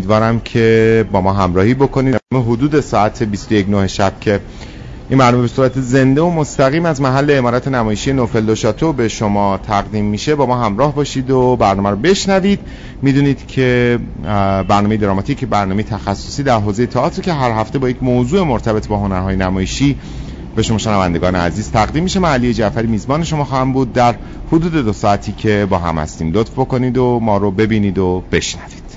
امیدوارم که با ما همراهی بکنید. حدود ساعت 21 شب که این برنامه به صورت زنده و مستقیم از محل امارت نمایشی نوفل دو شاتو به شما تقدیم میشه با ما همراه باشید و برنامه رو بشنوید. می‌دونید که برنامه دراماتیک برنامه تخصصی در حوزه تئاتر که هر هفته با یک موضوع مرتبط با هنرهای نمایشی به شما شنوندگان عزیز تقدیم میشه. من علی جعفری میزبان شما خواهم بود. در حدود دو ساعتی که با هم هستیم لطف بکنید و ما رو ببینید و بشنوید.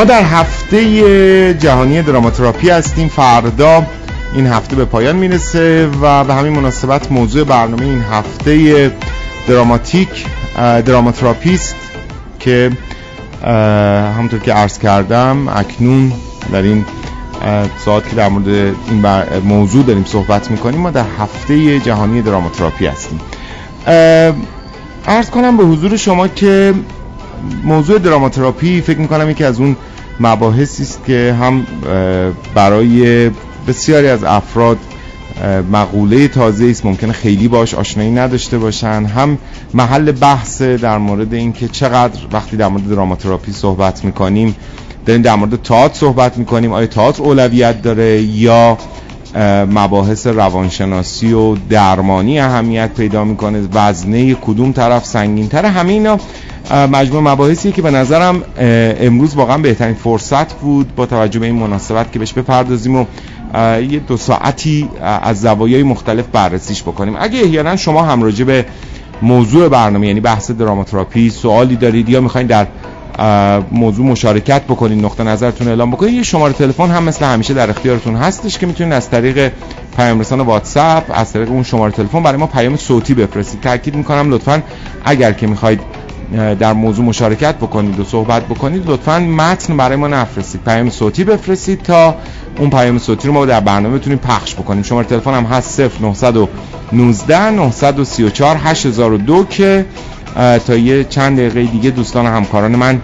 ما در هفته جهانی دراماتراپی هستیم. فردا این هفته به پایان می‌رسه و به همین مناسبت موضوع برنامه این هفته دراماتیک دراماتراپیست که همونطور که عرض کردم اکنون در این ساعت که در مورد این موضوع داریم صحبت می‌کنیم ما در هفته جهانی دراماتراپی هستیم. عرض کنم به حضور شما که موضوع دراماتراپی فکر می‌کنم یکی از اون مباحثی است که هم برای بسیاری از افراد مقوله تازه است ممکنه خیلی باش آشنایی نداشته باشن. هم محل بحث در مورد اینکه چقدر وقتی در مورد دراماتراپی صحبت می‌کنیم داریم در مورد تئاتر صحبت می‌کنیم آیا تئاتر اولویت داره یا مباحث روانشناسی و درمانی اهمیت پیدا می‌کنه وزنه کدوم طرف سنگین تره همه اینا مجموع مباحثی که به نظرم امروز واقعا بهترین فرصت بود با توجه به این مناسبت که بهش بپردازیم و یه دو ساعتی از زوایای مختلف بررسیش بکنیم. اگه احیانا شما هم راجع به موضوع برنامه یعنی بحث دراماتراپی سوالی دارید یا می‌خواین در موضوع مشارکت بکنید نقطه نظرتون اعلام بکنید یه شماره تلفن هم مثل همیشه در اختیارتون هستش که می‌تونید از طریق پیام رسان واتساپ از طریق اون شماره تلفن برای ما پیام صوتی بفرستید. تاکید می‌کنم لطفا اگر که می‌خواید در موضوع مشارکت بکنید و صحبت بکنید لطفا متن برای ما نفرستید. پیام صوتی بفرستید تا اون پیام صوتی رو ما در برنامه بتونیم پخش بکنیم. شماره تلفن هم هست 0919 934 8002 که تا یه چند دقیقه دیگه دوستان و همکاران من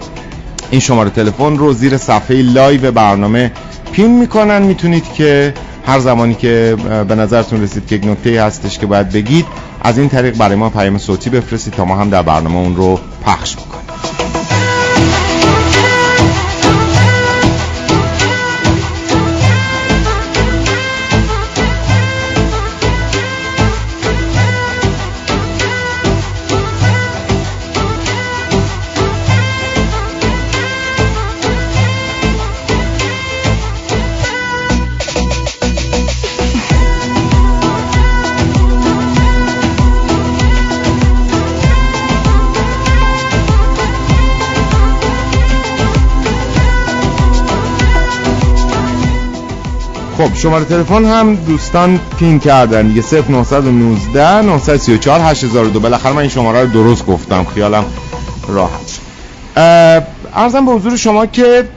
این شماره تلفن رو زیر صفحه live برنامه pin می‌کنن. می‌تونید که هر زمانی که به نظرتون رسید که یک نکته هستش که باید بگید از این طریق برای ما پیام صوتی بفرستید تا ما هم در برنامه اون رو پخش بکنیم. خب شماره تلفن هم دوستان پین کردن. دیگه 0919 934 8002 بالاخره من این شماره رو درست گفتم. خیالم راحت. ارزم به حضور شما که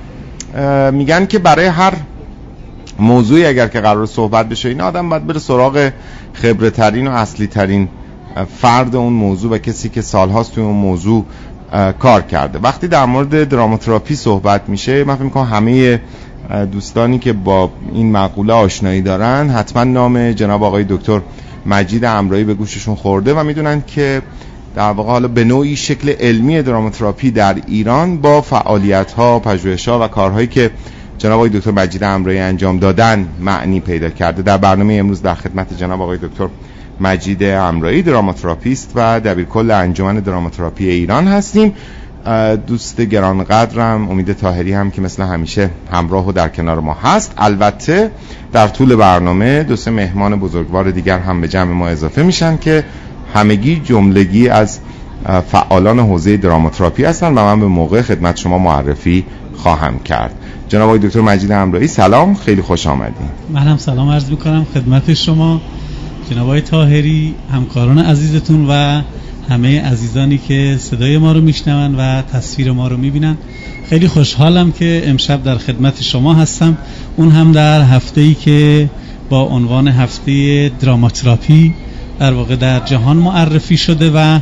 میگن که برای هر موضوعی اگر که قرار صحبت بشه این آدم باید بره سراغ خبره ترین و اصلی ترین فرد اون موضوع و کسی که سالهاست توی اون موضوع کار کرده. وقتی در مورد دراماتراپی صحبت میشه من فکر می‌کنم همه دوستانی که با این مقوله آشنایی دارن حتما نام جناب آقای دکتر مجید امرایی به گوششون خورده و می‌دونن که در واقع حالا به نوعی شکل علمی دراماتراپی در ایران با فعالیت ها پژوهش ها و کارهایی که جناب آقای دکتر مجید امرایی انجام دادن معنی پیدا کرده. در برنامه امروز در خدمت جناب آقای دکتر مجید امرایی دراماتراپیست و دبیرکل انجمن دراماتراپی ایران هستیم. دوست گرانقدرم امید تاهری هم که مثل همیشه همراه و در کنار ما هست. البته در طول برنامه دو سه مهمان بزرگوار دیگر هم به جمع ما اضافه میشن که همگی جملگی از فعالان حوزه دراماتراپی هستن و من به موقع خدمت شما معرفی خواهم کرد. جناب دکتر مجید امرایی سلام خیلی خوش آمدید من هم سلام عرض می‌کنم خدمت شما. جناب آقای تاهری همکاران عزیزتون و همه عزیزانی که صدای ما رو میشنون و تصویر ما رو می‌بینن. خیلی خوشحالم که امشب در خدمت شما هستم. اون هم در هفته ای که با عنوان هفته دراماتراپی در واقع در جهان معرفی شده و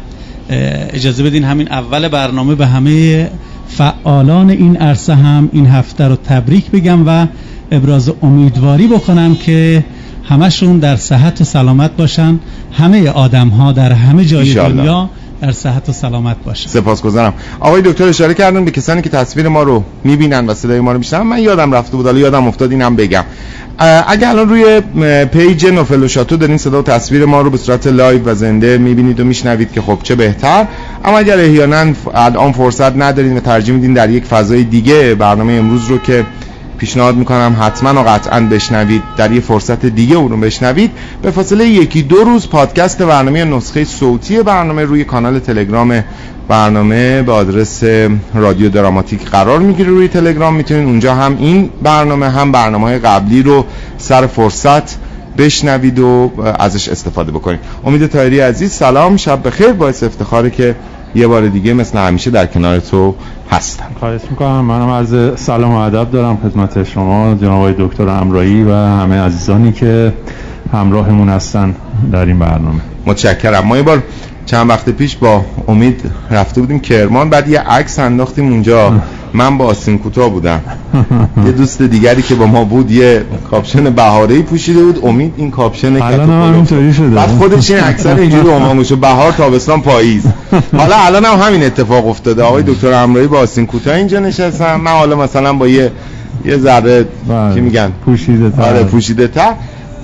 اجازه بدین همین اول برنامه به همه فعالان این عرصه هم این هفته رو تبریک بگم و ابراز امیدواری بکنم که همشون در صحت و سلامت باشن. همه آدم ها در همه جای دنیا در صحت و سلامت باشن. سپاسگزارم. آقای دکتر اشاره کردن به کسانی که تصویر ما رو می‌بینن و صدای ما رو میشنون من یادم رفته بود حالا یادم افتاد اینم بگم. اگر الان روی page نوفل لوشاتو دارین صدا و تصویر ما رو به صورت live و زنده می‌بینید و میشنوید که خب چه بهتر. اما اگر احیانا الان فرصت ندارین و ترجیح میدین در یک فضای دیگه برنامه امروز رو که پیشنهاد می‌کنم حتما و قطعا بشنوید. در یه فرصت دیگه اون رو بشنوید. به فاصله یکی دو روز پادکست برنامه نسخه صوتی برنامه روی کانال تلگرام برنامه به آدرس رادیو دراماتیک قرار می‌گیره روی تلگرام. می‌تونید اونجا هم این برنامه هم برنامه های قبلی رو سر فرصت بشنوید و ازش استفاده بکنید. امید تایری عزیز سلام. شب بخیر. باعث افتخاره که یه بار دیگه مثل همیشه در کنار تو هستم. خواهش می‌کنم. منم عرض سلام و ادب دارم خدمت شما جناب دکتر امرایی و همه عزیزانی که همراهمون هستن در این برنامه. متشکرم. ما یه بار چند وقت پیش با امید رفته بودیم کرمان بعد یه عکس انداختیم اونجا. من با آستین کوتاه بودم. یه دوست دیگری که با ما بود یه کاپشن بهاری پوشیده بود. امید این کاپشن الان هم همینطوری شده. بعد خودش این اکثر اینجوری میشه. بهار تابستان پاییز. حالا الان هم همین اتفاق افتاده. آقای دکتر امرایی با آستین کوتاه اینجا نشستم من حالا مثلا با یه یه ذره بله. چی میگن؟ پوشیده تر آره پوشیده تر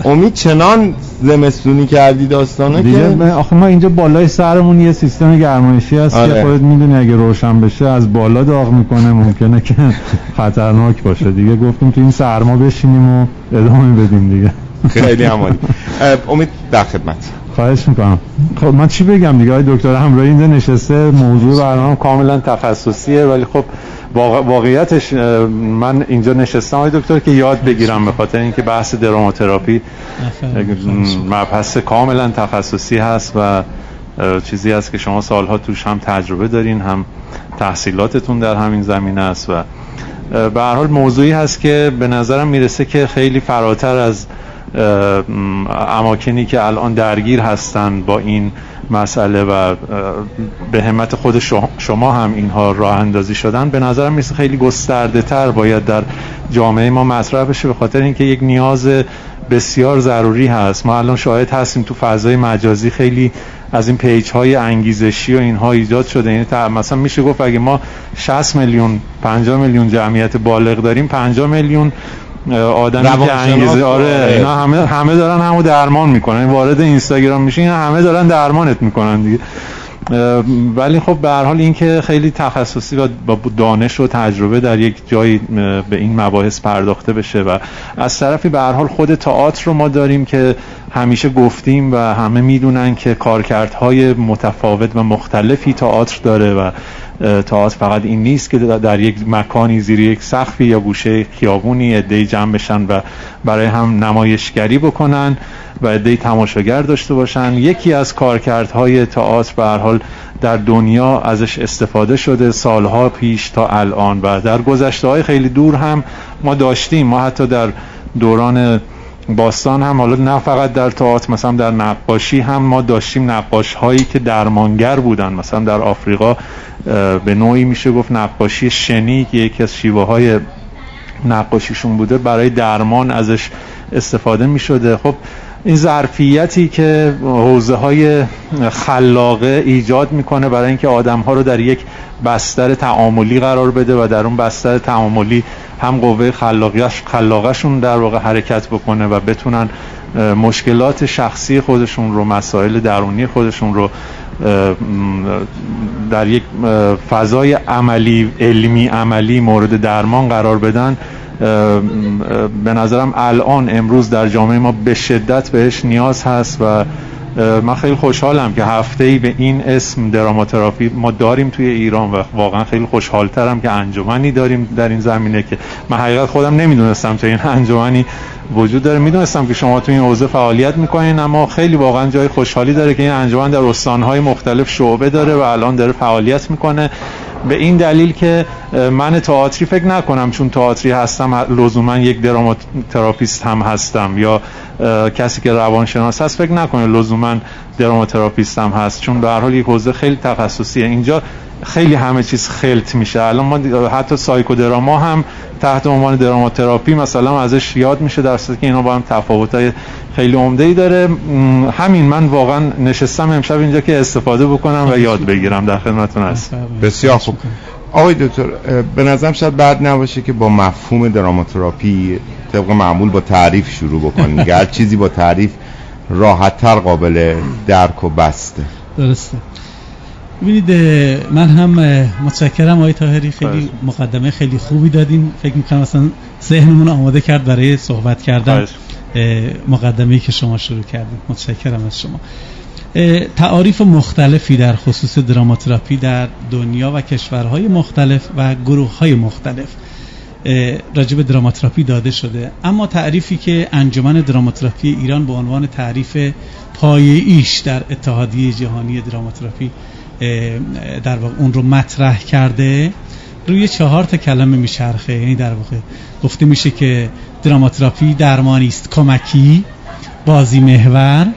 امید چنان زمستونی کردی داستانه دیگه که آخه ما اینجا بالای سرمون یه سیستم گرمایشی هست آره. که خودت می‌دونی اگه روشن بشه از بالا داغ می‌کنه ممکنه که خطرناک باشه. دیگه گفتیم تو این سرما بشینیم و ادامه بدیم دیگه. خیلی عمالی. امید در خدمت. خواهش می‌کنم. خب من چی بگم دیگه؟ آقای دکتر همراه اینجا نشسته موضوع برنامه کاملا تخصصیه ولی خب واقع- واقعیتش من اینجا نشستم آقای دکتر که یاد بگیرم به خاطر اینکه بحث دراماتراپی مبحث کاملا تخصصی هست و چیزی است که شما سالها توش هم تجربه دارین هم تحصیلاتتون در همین زمینه است و به هر حال موضوعی هست که به نظرم می‌رسه که خیلی فراتر از اماکنی که الان درگیر هستن با این مسئله و به همت خود شما- هم اینها راه اندازی شدن به نظرم می‌رسه خیلی گسترده تر باید در جامعه ما مطرح بشه به خاطر اینکه یک نیاز بسیار ضروری هست. ما الان شاهد هستیم تو فضای مجازی خیلی از این پیج های انگیزشی و اینها ایجاد شده. یعنی مثلا میشه گفت اگه ما 60 میلیون 50 میلیون جمعیت بالغ داریم 50 میلیون آدمی که انگیزه و- آره. اینا همه همه دارن همو درمان می‌کنن. وارد اینستاگرام میشه اینا همه دارن درمانت می‌کنن دیگه. ولی خب به هر حال این که خیلی تخصصی و با دانش و تجربه در یک جایی به این مباحث پرداخته بشه و از طرفی به هر حال خود تئاتر رو ما داریم که همیشه گفتیم و همه می‌دونن که کارکردهای متفاوت و مختلفی تئاتر داره و تئاتر فقط این نیست که در- یک مکانی زیر یک سقفی یا گوشه خیابونی عده‌ای جمع بشن و برای هم نمایشگری بکنن و عده‌ای تماشاگر داشته باشن. یکی از کارکردهای تئاتر به هر حال در دنیا ازش استفاده شده سالها پیش تا الان و در گذشته های خیلی دور هم ما داشتیم. ما حتی در دوران باستان هم حالا نه فقط در تئاتر مثلا در نقاشی هم ما داشتیم نقاش هایی که درمانگر بودن. مثلا در آفریقا به نوعی میشه گفت نقاشی شنی که یکی از شیوه های نقاشیشون بوده. برای درمان ازش استفاده می شده خب این ظرفیتی که حوزه های خلاقه ایجاد می‌کنه برای اینکه آدم ها رو در یک بستر تعاملی قرار بده و در اون بستر تعاملی هم قوه خلاقیش خلاقشون در واقع حرکت بکنه و بتونن مشکلات شخصی خودشون رو مسائل درونی خودشون رو در یک فضای عملی علمی عملی مورد درمان قرار بدن. به نظرم الان امروز در جامعه ما به شدت بهش نیاز هست و من خیلی خوشحالم که هفته ای به این اسم دراماتراپی ما داریم توی ایران و واقعا خیلی خوشحالترم که انجمنی داریم در این زمینه که من حقیقت خودم نمی‌دونستم تا این انجمنی وجود داره. می‌دونستم که شما تو این حوزه فعالیت می‌کنین اما خیلی واقعا جای خوشحالی داره که این انجمن در استانهای مختلف شعبه داره و الان داره فعالیت می‌کنه. به این دلیل که من تئاتری فکر نکنم چون تئاتری هستم لزوما یک دراماتراپیست هم هستم یا کسی که روانشناس هست فکر نکنه لزوما دراماتراپیست هم هست. چون به هر حال یک حوزه خیلی تخصصیه. اینجا خیلی همه چیز خلط میشه. الان ما حتی سایکودراما هم تحت عنوان دراماتراپی مثلا ازش یاد میشه در که اینا با هم تفاوت‌های خیلی عمده ای داره همین من واقعا نشستم امشب اینجا که استفاده بکنم و یاد بگیرم. در خدمتتون هست بسیار خوب. آقای دکتر به نظرم شاید بعد نباشه که با مفهوم دراماتراپی طبق معمول با تعریف شروع بکنیم. هر چیزی با تعریف راحتتر قابل درک و بسته. درسته. ببینید من هم متشکرم آقای تاهری خیلی مقدمه خیلی خوبی دادین فکر می‌کنم اصلا ذهنمون آماده کرد برای صحبت کردن. مقدمه‌ای که شما شروع کردید. متشکرم از شما. تعاریف مختلفی در خصوص دراماتراپی در دنیا و کشورهای مختلف و گروههای مختلف راجب دراماتراپی داده شده. اما تعریفی که انجمن دراماتراپی ایران به عنوان تعریف پایه‌ایش در اتحادیه جهانی دراماتراپی در واقع اون رو مطرح کرده روی چهار تا کلمه میچرخه. یعنی در واقع گفته میشه که دراماتراپی درمانی است کمکی بازی محور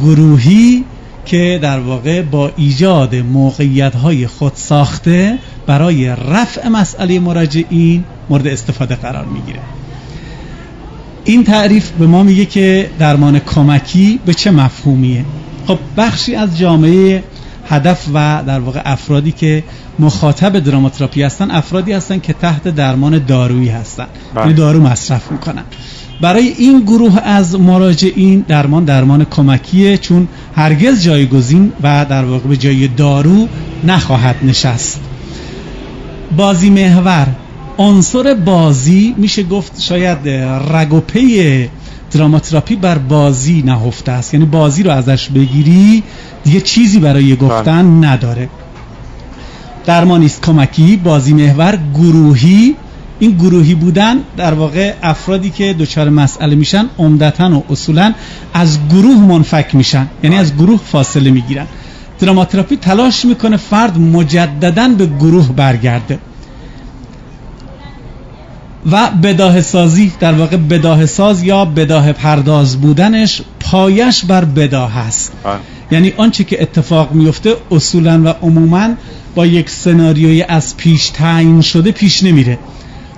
گروهی که در واقع با ایجاد موقعیت های خود ساخته برای رفع مسئله مراجعین مورد استفاده قرار می‌گیره. این تعریف به ما میگه که درمان کمکی به چه مفهومیه؟ خب بخشی از جامعه هدف و در واقع افرادی که مخاطب دراماتراپی هستن افرادی هستن که تحت درمان دارویی هستن. بله. یعنی دارو مصرف می‌کنن. برای این گروه از مراجعین درمان درمان کمکیه چون هرگز جایگزین و در واقع به جای دارو نخواهد نشست. بازی محور عنصر بازی میشه گفت شاید رگ و پی دراماتراپی بر بازی نهفته است. یعنی بازی رو ازش بگیری دیگه چیزی برای گفتن بله. نداره درمانیست کمکی بازی محور گروهی. این گروهی بودن در واقع افرادی که دچار مسئله میشن عمدتا و اصولا از گروه منفک میشن. یعنی از گروه فاصله می‌گیرن. دراماتراپی تلاش می‌کنه فرد مجددا به گروه برگرده. و بداه سازی در واقع بداه ساز یا بداه پرداز بودنش پایش بر بداه هست آه. یعنی آنچه که اتفاق میفته اصولا و عموما با یک سناریوی از پیش تعیین شده پیش نمیره.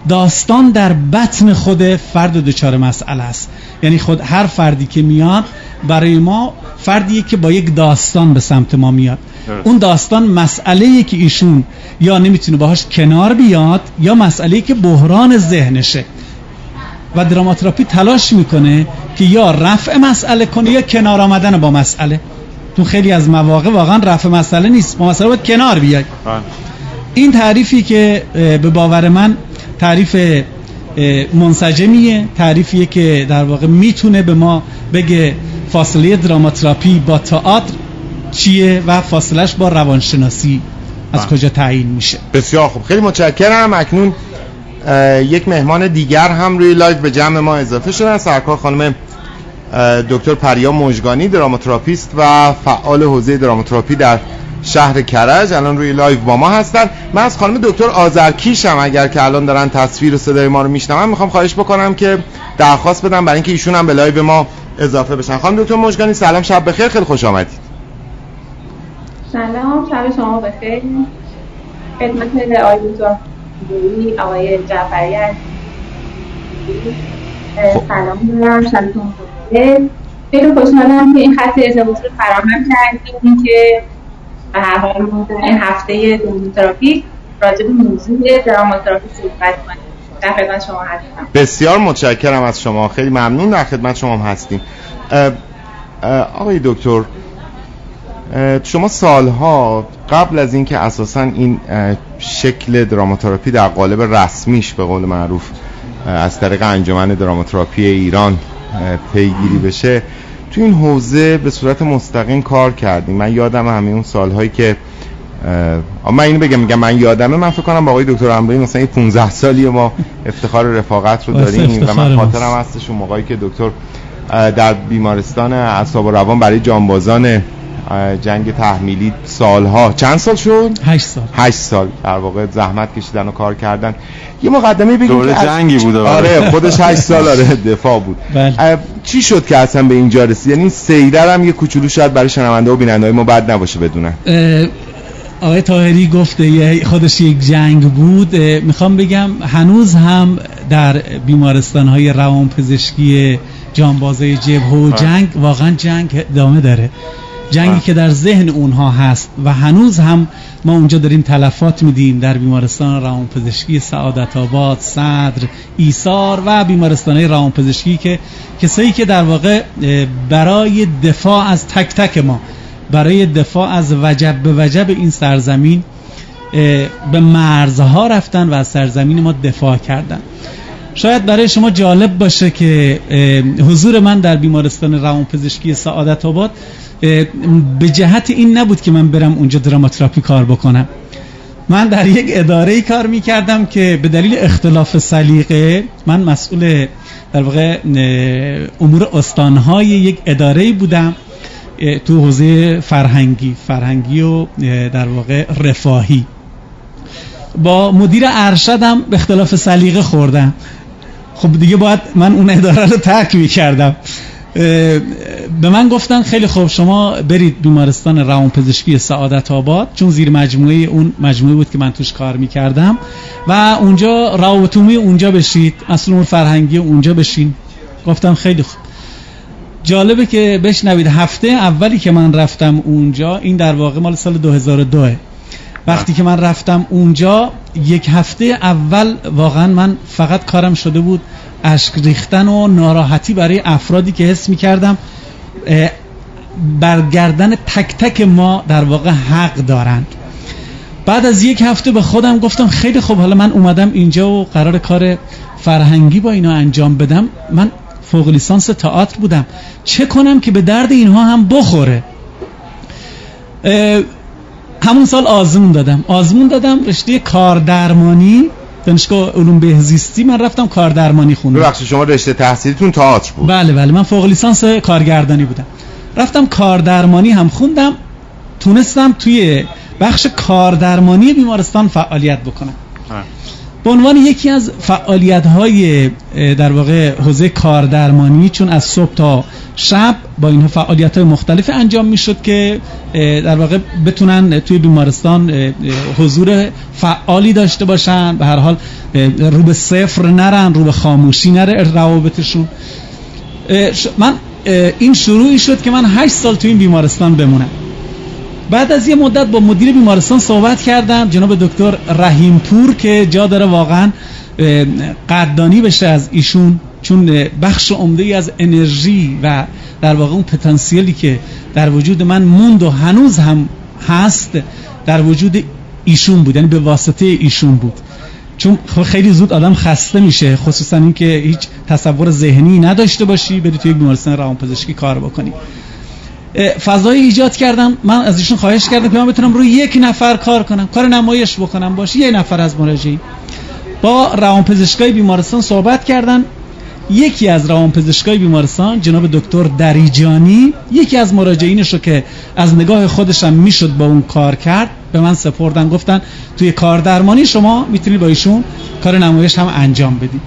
داستان در بطن خود فرد دچار مسئله است. یعنی خود هر فردی که میاد برای ما فردیه که با یک داستان به سمت ما میاد. اون داستان مسئله که ایشون یا نمی‌تونه باهاش کنار بیاد یا مسئله که بحران ذهنشه. و دراماتراپی تلاش می‌کنه که یا رفع مسئله کنه یا کنار آمدن با مسئله. تو خیلی از مواقع واقعا رفع مسئله نیست. با مسئله باید کنار بیای بله. این تعریفی که به باور من تعریف منسجمیه. تعریفیه که در واقع می‌تونه به ما بگه فاصله دراماتراپی با تئاتر چیه و فاصلش با روانشناسی از کجا تعیین میشه. بسیار خوب. خیلی متشکرم. اکنون یک مهمان دیگر هم روی live به جمع ما اضافه شدن. سرکار خانم دکتر پریا مجگانی دراماتراپیست و فعال حوزه دراماتراپی در شهر کرج الان روی live با ما هستن. من از خانم دکتر آذرکیشم. اگر که الان دارن تصویر و صدای ما رو میشنون می‌خوام خواهش بکنم که درخواست بدن برای اینکه ایشون هم به live ما اضافه بشن. خانم دکتر مجگانی سلام شب بخیر. خیلی خوش آمدید. سلام شب شما بخیر. خدمت آقای آقای جعفری خب. سلام دارم شبتون خیلی خوشحالم که این خط ارتباط رو فراهم کردیم که به هر حال این هفته دراماتراپی راجع به موضوع دراماتراپی صحبت کنیم. در شما هستم. بسیار متشکرم از شما. خیلی ممنون در خدمت شما هستیم. آقای دکتر شما سالها قبل از اینکه اساسا این شکل دراماتراپی در قالب رسمیش به قول معروف از طریق انجمن دراماتراپی ایران پیگیری بشه. تو این حوزه به صورت مستقیم کار کردیم. من یادم همه اون سالهایی که من اینو بگم میگم من یادمه. من فکر کنم با آقای دکتر امروی مثلا 15 سالی ما افتخار رفاقت رو داریم و من خاطرم هستش اون موقعی که دکتر در بیمارستان اعصاب و روان برای جانبازان جنگ تحمیلی سالها. چند سال شد؟ هشت سال. هشت سال. در واقع زحمت کشیدن و کار کردن. یه مقدمه بگیم دوره جنگی بود آره. خودش هشت سال آره دفاع بود. بله. چی شد که اصلا به اینجا رسید؟ یعنی سیدر هم یه کوچولو شاید برای شنونده و بیننده ما بد نباشه بدونن. آقای تاهری گفته خودش یک جنگ بود. می‌خوام بگم هنوز هم در بیمارستان های روان پزشکی جانبازای جبهه و جنگ واقعا جنگ ادامه داره. جنگی که در ذهن اونها هست و هنوز هم ما اونجا داریم تلفات میدیم در بیمارستان روانپزشکی سعادت آباد، صدر، ایثار و بیمارستان روانپزشکی که کسایی که در واقع برای دفاع از تک تک ما برای دفاع از وجب به وجب این سرزمین به مرزها رفتن و از سرزمین ما دفاع کردن. شاید برای شما جالب باشه که حضور من در بیمارستان روانپزشکی سعادت آباد به جهت این نبود که من برم اونجا دراماتراپی کار بکنم. من در یک اداره کار می کردم که به دلیل اختلاف سلیقه من مسئول در واقع امور استانهای یک اداره بودم تو حوزه فرهنگی فرهنگی و در واقع رفاهی. با مدیر ارشدم به اختلاف سلیقه خوردم. خب دیگه باید من اون اداره رو ترک می کردم به من گفتن خیلی خوب شما برید بیمارستان روانپزشکی سعادت آباد چون زیر مجموعه اون مجموعه بود که من توش کار می‌کردم. و اونجا روابطومی اونجا بشید اصل اون فرهنگی اونجا بشین. گفتم خیلی خوب. جالبه که بشنوید هفته اولی که من رفتم اونجا این در واقع مال سال 2002 وقتی که من رفتم اونجا یک هفته اول واقعا من فقط کارم شده بود اشک ریختن و ناراحتی برای افرادی که حس می‌کردم برگردن تک تک ما در واقع حق دارند. بعد از یک هفته به خودم گفتم خیلی خوب حالا من اومدم اینجا و قرار کار فرهنگی با اینا انجام بدم. من فوق لیسانس تئاتر بودم. چه کنم که به درد اینها هم بخوره؟ همون سال آزمون دادم. آزمون دادم رشته کار درمانی دانشگاه علوم بهزیستی. من رفتم کار درمانی خوندم ببخشید شما رشته تحصیلیتون تئاتر بود. بله بله. من فوق لیسانس کارگردانی بودم. رفتم کاردرمانی هم خوندم. تونستم توی بخش کاردرمانی بیمارستان فعالیت بکنم. به عنوان یکی از فعالیت های در واقع حوزه کاردرمانی چون از صبح تا شب با اینها فعالیت های مختلف انجام می‌شد که در واقع بتونن توی بیمارستان حضور فعالی داشته باشن. به هر حال رو به صفر نرن رو به خاموشی نره روابطشون. من این شروعی شد که من هشت سال تو این بیمارستان بمونم. بعد از یه مدت با مدیر بیمارستان صحبت کردم. جناب دکتر رحیم پور که جا داره واقعا قدردانی بشه از ایشون چون بخش عمده ای از انرژی و در واقع اون پتانسیلی که در وجود من موند و هنوز هم هست در وجود ایشون بود یعنی به واسطه ایشون بود. چون خیلی زود آدم خسته میشه خصوصا اینکه هیچ تصور ذهنی نداشته باشی بری توی بیمارستان روانپزشکی کار بکنی. فضای ایجاد کردم. من از ایشون خواهش کردم که من بتونم روی یک نفر کار کنم. کار نمایش بکنم. باشه یه نفر از مراجعین. با روانپزشکای بیمارستان صحبت کردن. یکی از روانپزشکای بیمارستان جناب دکتر دریجانی یکی از مراجعینش رو که از نگاه خودشم می‌شد با اون کار کرد به من سپردن گفتن توی کار درمانی شما می‌تونید با ایشون کار نمایش هم انجام بدید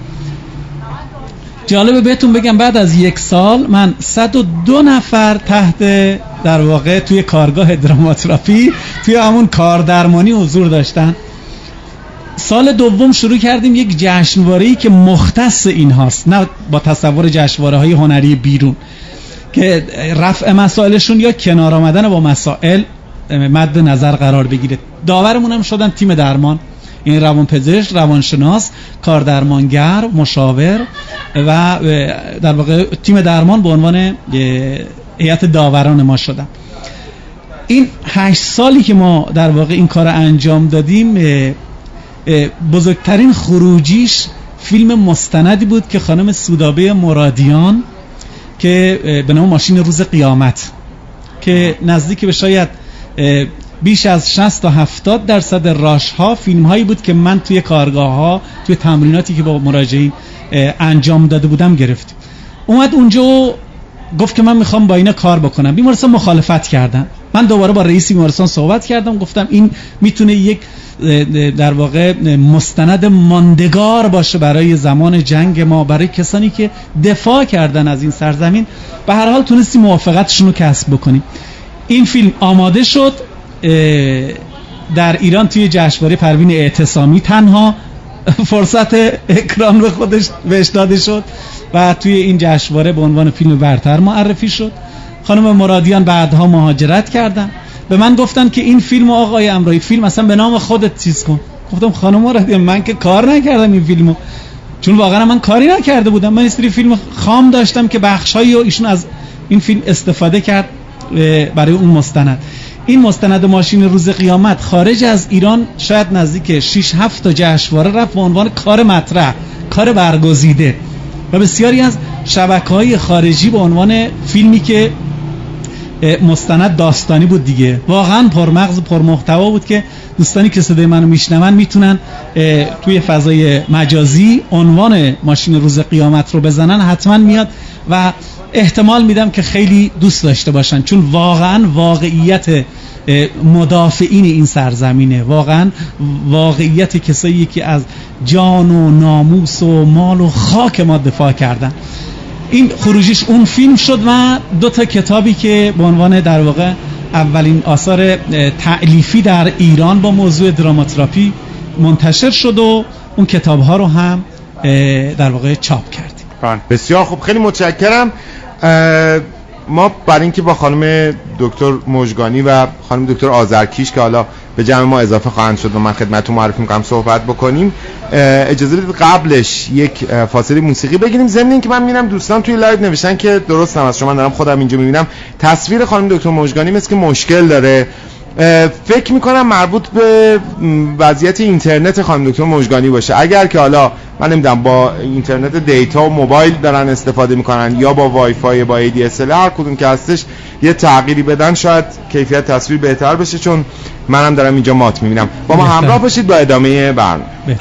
جالبه بهتون بگم بعد از یک سال من 102 نفر تحت در واقع توی کارگاه دراماتراپی توی همون کار درمانی حضور داشتن. سال دوم شروع کردیم یک جشنواره که مختص این هاست نه با تصور جشنواره های هنری بیرون که رفع مسائلشون یا کنار آمدن با مسائل مد نظر قرار بگیره. داورمون هم شدن تیم درمان. این روان پزشک روانشناس کاردرمانگر مشاور و در واقع تیم درمان به عنوان هیئت داوران ما شدن. این هشت سالی که ما در واقع این کار انجام دادیم بزرگترین خروجیش فیلم مستندی بود که خانم سودابه مرادیان که به نام ماشین روز قیامت که نزدیک به شاید بیش از 60 تا 70 درصد راش ها فیلم هایی بود که من توی کارگاه ها توی تمریناتی که با مراجعین انجام داده بودم گرفتیم. اومد اونجا و گفت که من می‌خوام با اینا کار بکنم. بیمارستان مخالفت کردن. من دوباره با رئیس بیمارستان صحبت کردم. گفتم این می‌تونه یک در واقع مستند ماندگار باشه برای زمان جنگ ما برای کسانی که دفاع کردن از این سرزمین. به هر حال تونستی موافقتشون رو کسب بکنیم. این فیلم آماده شد. در ایران توی جشنواره پروین اعتصامی تنها فرصت اکران به خودش بهش داده شد و توی این جشنواره به عنوان فیلم برتر معرفی شد. خانم مرادیان بعدها مهاجرت کردن. به من گفتن که این فیلم آقای امرایی فیلم اصلا به نام خودت چیز کن. گفتم خانم مرادیان من که کار نکردم این فیلمو. چون واقعا من کاری نکرده بودم. من استری فیلم خام داشتم که بخشایی و ایشون از این فیلم استفاده کرد برای اون مستند. این مستند ماشین روز قیامت خارج از ایران شاید نزدیک 6 7 تا جشنواره رفت به عنوان کار مطرح کار برگزیده. و بسیاری از شبکه های خارجی به عنوان فیلمی که مستند داستانی بود دیگه. واقعا پرمغز پرمحتوا بود که دوستانی که صدای منو میشنون می‌تونن توی فضای مجازی عنوان ماشین روز قیامت رو بزنن. حتما میاد و احتمال میدم که خیلی دوست داشته باشن چون واقعا واقعیت مدافعین این سرزمینه. واقعا واقعیت کسایی که از جان و ناموس و مال و خاک ما دفاع کردن. این خروجیش اون فیلم شد و دو تا کتابی که به عنوان در واقع اولین آثار تعلیفی در ایران با موضوع دراماتراپی منتشر شد و اون کتاب ها رو هم در واقع چاپ کردیم. بله. بسیار خوب. خیلی متشکرم. ما برای اینکه با خانم دکتر موجگانی و خانم دکتر آذرکیش که حالا به جمع ما اضافه خواهند شد و من خدمتتون معرفی می‌کنم صحبت بکنیم اجازه بدید قبلش یک فاصله موسیقی بگیریم. ضمن اینکه من می‌بینم دوستان توی live نوشتن که درست هم از شما دارم خودم اینجا می‌بینم تصویر خانم دکتر موجگانی مثل که مشکل داره. فکر می‌کنم مربوط به وضعیت اینترنت خانم دکتر موجگانی باشه. اگر که حالا من نمی‌دونم با اینترنت data و موبایل دارن استفاده می‌کنن یا با وای فای با ADSL هر کدوم که هستش یه تغییری بدن شاید کیفیت تصویر بهتر بشه چون منم دارم اینجا مات می‌بینم. با ما همراه باشید با ادامه برنامه.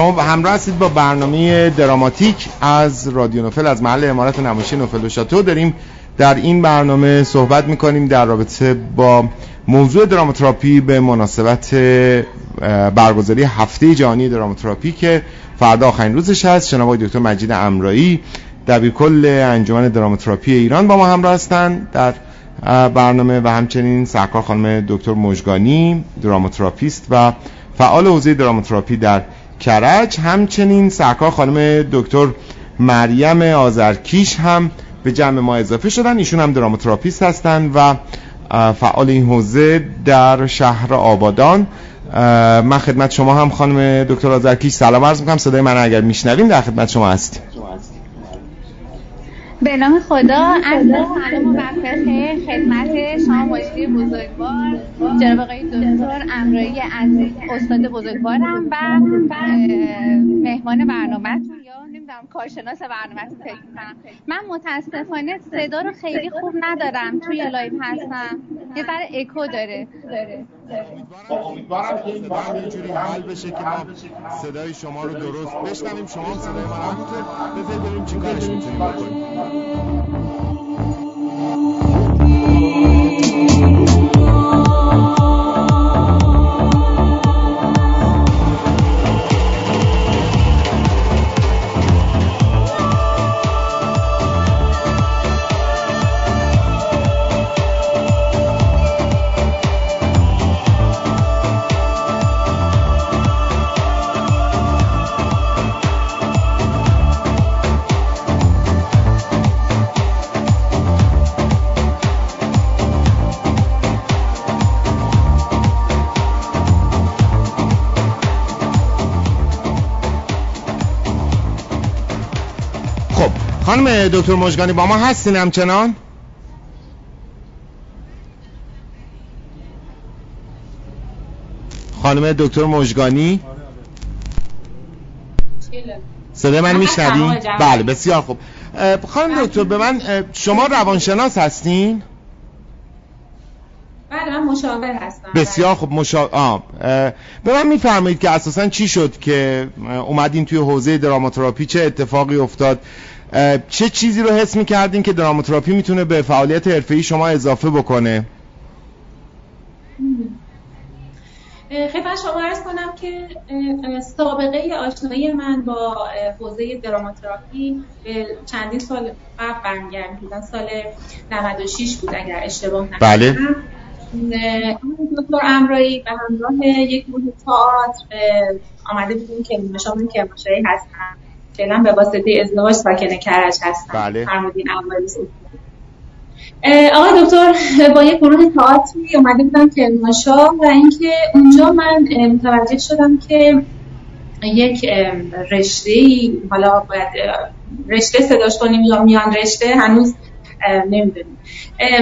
شما همراه هستید با برنامه دراماتیک از رادیو نوفل از محل امارت نمایشی نوفل و شاتو. داریم در این برنامه صحبت می‌کنیم در رابطه با موضوع دراماتراپی به مناسبت برگزاری هفته جهانی دراماتراپی که فردا آخرین روزش هست. جناب دکتر مجید امرایی کل انجمن دراماتراپی ایران با ما همراه هستند در برنامه و همچنین سرکار خانم دکتر مجگانی دراماتراپیست و فعال حوزه دراماتراپی در کرج. همچنین سرکار خانم دکتر مریم آذرکیش هم به جمع ما اضافه شدن. ایشون هم دراماتراپیست هستند و فعال این حوزه در شهر آبادان. من خدمت شما هم خانم دکتر آذرکیش. سلام عرض می‌کنم. صدای من اگر میشنویم در خدمت شما هستیم. به نام خدا. از سلام و وقت خدمت شما مشتی بزرگوار جناب آقای دکتر امرایی از استاد بزرگوارم و مهمان برنامه نمی‌دونم کارشناس برنامه فکر کنم من متاسفانه صدا رو خیلی خوب ندارم توی live هستم. یه ذره اکو داره. امیدوارم که صدا اینجوری حل بشه که ما صدای شما رو درست بشنویم. شما صدای ما رو همینطور بذارید ببینیم چی کارش می‌تونیم بکنیم. خانم دکتر مجگانی با ما هستین همچنان؟ خانم دکتر مجگانی صدای من میشنوی؟ بله بسیار خوب. خانم دکتر به من شما روانشناس هستین؟ بله من مشاور هستم. بسیار خوب مشاور به من میفرمایید که اساسا چی شد که اومدین توی حوزه دراماتراپی؟ چه اتفاقی افتاد؟ چه چیزی رو حس می‌کردین که دراماتراپی می‌تونه به فعالیت حرفه‌ای شما اضافه بکنه؟ خدمت شما ارز کنم که سابقه آشنایی من با حوزه دراماتراپی چندین سال قبل برمیگرد سال 96 بود اگر اشتباه نکنم. بله. دکتر امرایی به همراه یک گروه تئاتر آمده بودیم که من کرماشایی هستم فعلا به واسطه ازدواج ساکن کرج هستم. بله. فرمودین آقای دکتر با یک گروه تئاتری اومده بودم کرمانشاه و اینکه اونجا من متوجه شدم که یک رشته حالا باید رشته صداش کنیم یا میان رشته هنوز نمی‌دونیم.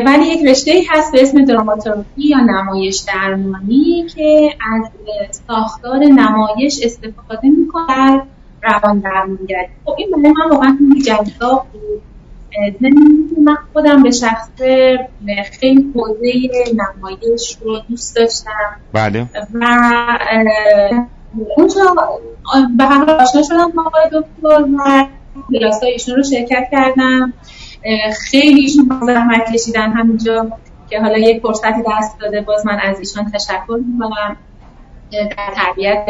ولی یک رشته هست به اسم دراماتورپی یا نمایش درمانی که از ساختار نمایش استفاده می‌کنه. روان درمانگری خب این برای من واقعا خیلی جذاب بود. من خودم به شخص خیلی حوزه نمایش رو دوست داشتم. بله. و اونجا به هر آشنا شدم با آقای دکتر و کلاس ایشون رو شرکت کردم. خیلی ایشون زحمت کشیدن همینجا که حالا یک فرصتی دست داده باز من از ایشان تشکر می‌کنم. در تربیت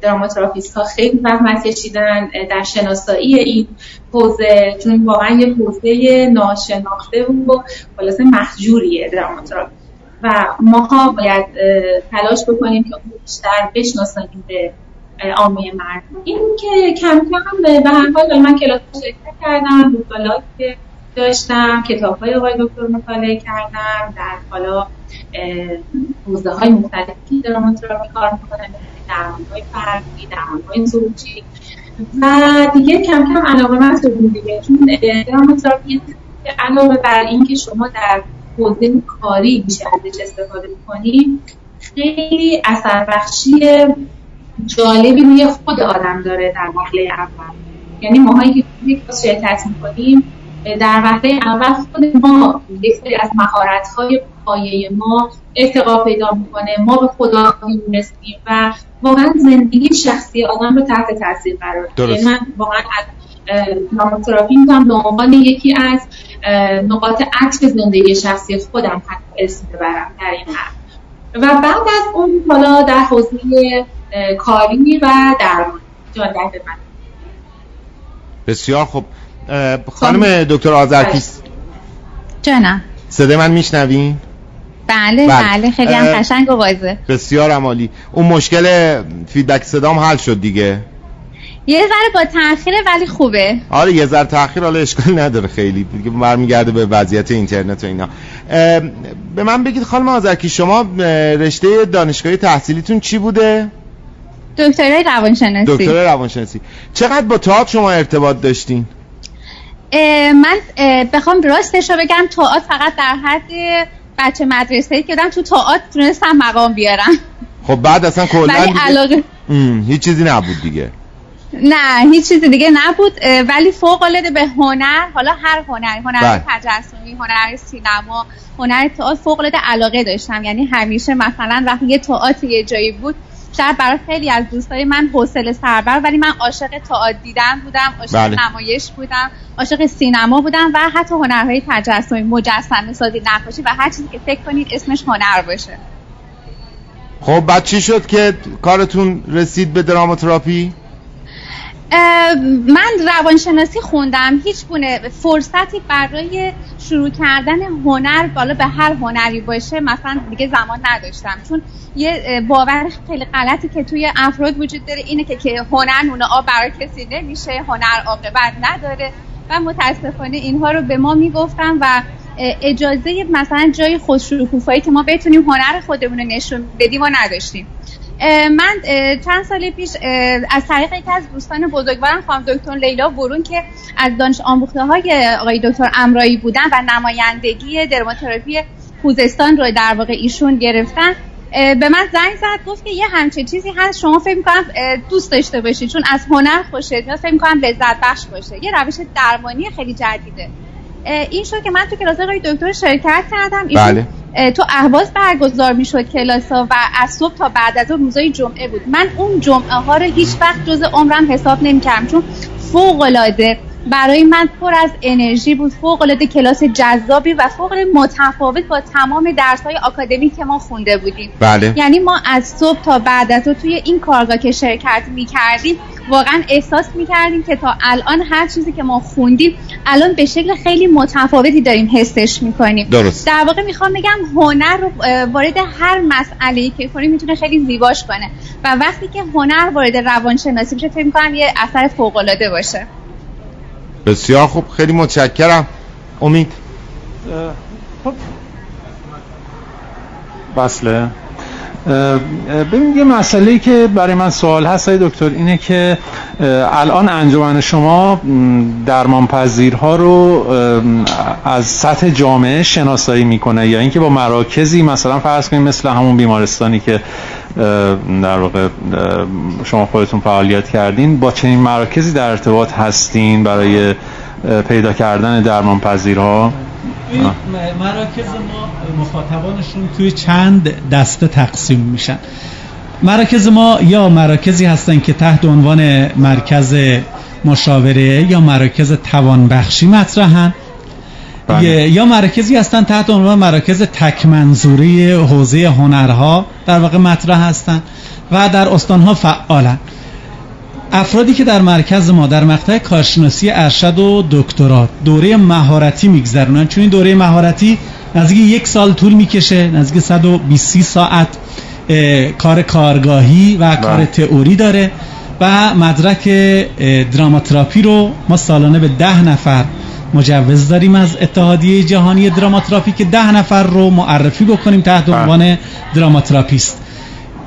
دراماتراپیست ها خیلی زحمت کشیدن در شناسایی این حوزه چون واقعا یه حوزه ناشناخته و خلاص محجوریه دراماتراپی. و ماها باید تلاش بکنیم که بیشتر بشناسانیم به عامه مردم این که کم کم به هر حال من کلاس شرکت کردم که داشتم کتاب های آقای دکتر مطالعه کردم در حالا حوزه های مختلفی دراماتراپی کار می‌کنن درمان های فردی درمان های زوجی. و دیگه کم کم علاقه من شدیم دیگه چون دراماتراپی علاوه بر اینکه شما در حوزه کاری بیشتر ازش استفاده می‌کنید خیلی اثر بخشی جالبی روی خود آدم داره در مرحله اول. یعنی ماهایی که یک شرکت می‌کنیم در وقته اول خود ما یک سری از مهارت های پایه ما ارتقا پیدا می‌کنه. ما به خدا می‌رسیم و واقعا زندگی شخصی آدم رو تحت تاثیر قرار درست. من واقعا از ناموتراپی می‌تونم به عنوان یکی از نقاط عطف زندگی شخصی خودم حتی اسم ببرم در این حد. و بعد از اون حالا در حوزه کاری و در بسیار خوب. خانم دکتر آذرکیست جانم صدای من میشنوین؟ بله بله. خیلی هم قشنگ و واضح. بسیار عمالی. اون مشکل فیدبک صدام حل شد دیگه. یه ذره با تاخیره ولی خوبه. آره یه ذره تاخیر حالا اشکال نداره خیلی. دیگه برمیگرده به وضعیت اینترنت و اینا. به من بگید خانم آزرکی شما رشته دانشگاهی تحصیلیتون چی بوده؟ دکترای روانشناسی. دکترای روانشناسی. چقدر با تئاتر شما ارتباط داشتین؟ من بخوام راستش رو بگم تئاتر فقط در حد بچه مدرسه که دارم تو تئاتر تونستم مقام بیارم. خب بعد اصلا کلا علاقه هیچ چیزی نبود دیگه. نه هیچ چیز دیگه نبود ولی فوق العاده به هنر حالا هر هنر هنر بله. تجسمی هنر سینما هنر تئاتر فوق العاده علاقه داشتم. یعنی همیشه مثلا وقتی یه تئاتر یه جایی بود شاید برای خیلی از دوستای من حوصله سربر ولی من عاشق تئاتر دیدن بودم عاشق بله. نمایش بودم عاشق سینما بودم و حتی هنرهای تجسمی مجسمه سازی نقاشی و هر چیزی که فکر کنید اسمش هنر باشه خب بعد چی شد که کارتون رسید به دراماتراپی؟ من روانشناسی خوندم. هیچ گونه فرصتی برای شروع کردن هنر بالا به هر هنری باشه مثلا دیگه زمان نداشتم. چون یه باور خیلی غلطی که توی افراد وجود داره اینه که که هنر نون آب برای کسی نمیشه هنر عاقبت نداره. و متاسفانه اینها رو به ما می‌گفتن و اجازه مثلا جای خودشکوفایی که ما بتونیم هنر خودمون رو نشون بدیم و نداشتیم. من چند سال پیش از طریق یکی از دوستان بزرگوارم خانم دکتر لیلا برون که از دانش آموخته های آقای دکتر امرایی بودن و نمایندگی درماتراپی خوزستان رو در واقع ایشون گرفتن به من زنگ زد گفت که یه همچین چیزی هست شما فکر می‌کنم دوست داشته باشید چون از هنر خوشت میاد فکر می‌کنم لذت بخش باشه یه روش درمانی خیلی جدیده. این شد که من تو کلاس آقای دکتر شرکت کردم بله. تو اهواز برگزار می‌شد کلاس ها و از صبح تا بعد از اون روزای جمعه بود من اون جمعه ها رو هیچ وقت جز عمرم حساب نمی‌کردم چون فوق العاده برای من پر از انرژی بود. فوق العاده کلاس جذابی و فوق متفاوت با تمام درس های آکادمی که ما خونده بودیم. بله. یعنی ما از صبح تا بعد از توی این کارگاه که شرکت می‌کردیم واقعا احساس می‌کردیم که تا الان هر چیزی که ما خوندیم الان به شکل خیلی متفاوتی داریم حسش می‌کنیم. درست. در واقع می‌خوام بگم هنر رو وارد هر مسئله که کنیم می‌تونه خیلی زیباش کنه. و وقتی که هنر وارد روانشناسی بشه فکر می‌کنم یه اثر فوق العاده باشه. بسیار خوب خیلی متشکرم. امید. خب. بسله ببین یه مسئله که برای من سوال هست های دکتر اینه که الان انجمن شما م، درمانپذیرها رو از سطح جامعه شناسایی می‌کنه یا اینکه با مراکزی مثلا فرض کنیم مثل همون بیمارستانی که در واقع شما خودتون فعالیت کردین. با چنین مراکزی در ارتباط هستین برای پیدا کردن درمانپذیرها؟ این مراکز ما مخاطبانشون توی چند دسته تقسیم میشن. مراکز ما یا مراکزی هستن که تحت عنوان مرکز مشاوره یا مراکز توانبخشی مطرحن یا مراکزی هستن تحت عنوان مراکز تک منظوره حوزه هنرها در واقع مطرح هستن و در استانها فعالن. افرادی که در مرکز ما در مقطع کارشناسی ارشد و دکترات دوره مهارتی میگذرونن. چون این دوره مهارتی نزدیک یک سال طول می‌کشه نزدیک 120 ساعت کار کارگاهی و کار تئوری داره و مدرک دراماتراپی رو ما سالانه به ده نفر مجوز داریم از اتحادیه جهانی دراماتراپی که ده نفر رو معرفی بکنیم تحت بله. عنوان دراماتراپیست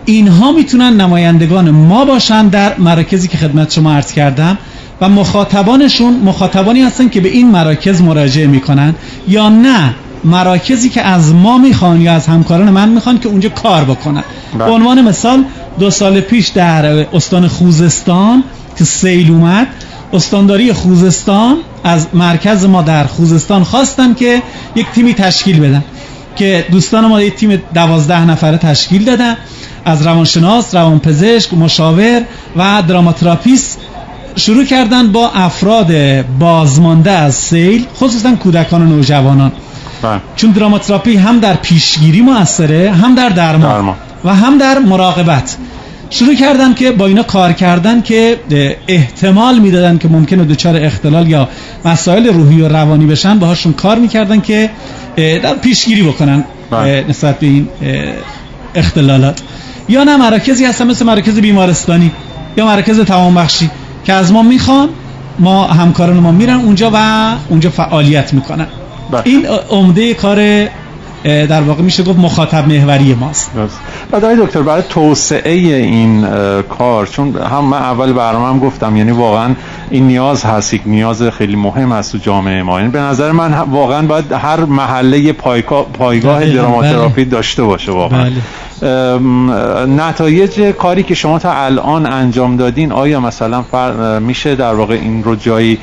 اینها می‌تونن نمایندگان ما باشن در مراکزی که خدمت شما عرض کردم و مخاطبانشون مخاطبانی هستن که به این مراکز مراجعه می‌کنن یا نه مراکزی که از ما می‌خوان یا از همکاران من می‌خوان که اونجا کار بکنن بله. به عنوان مثال دو سال پیش در استان خوزستان که سیل اومد استانداری خوزستان از مرکز ما در خوزستان خواستن که یک تیمی تشکیل بدن که دوستان ما یک تیم دوازده نفره تشکیل دادن از روانشناس، روانپزشک، مشاور و دراماتراپیست شروع کردن با افراد بازمانده از سیل خصوصا کودکان و نوجوانان بله. چون دراماتراپی هم در پیشگیری موثره هم در درمان, درمان. و هم در مراقبت شروع کردن که با اینا کار کردن که احتمال می‌دادن که ممکنه دچار اختلال یا مسائل روحی و روانی بشن باهاشون کار می‌کردن که در پیشگیری بکنن بله. نسبت به این اختلالات یا نه مراکزی هستن مثل مراکز بیمارستانی یا مراکز توانبخشی که از ما می‌خوان ما همکاران ما میرن اونجا و اونجا فعالیت می‌کنن بله. این عمده کار در واقع میشه گفت مخاطب محوری ماست و دکتر برای توسعه این کار چون هم من اول برنامه هم گفتم یعنی واقعا این نیاز هست یک نیاز خیلی مهم هست تو جامعه ما یعنی به نظر من واقعا باید هر محله پایگاه بله، دراماتراپی بله. داشته باشه واقعا بله. نتایج کاری که شما تا الان انجام دادین آیا مثلا میشه در واقع این رو جایی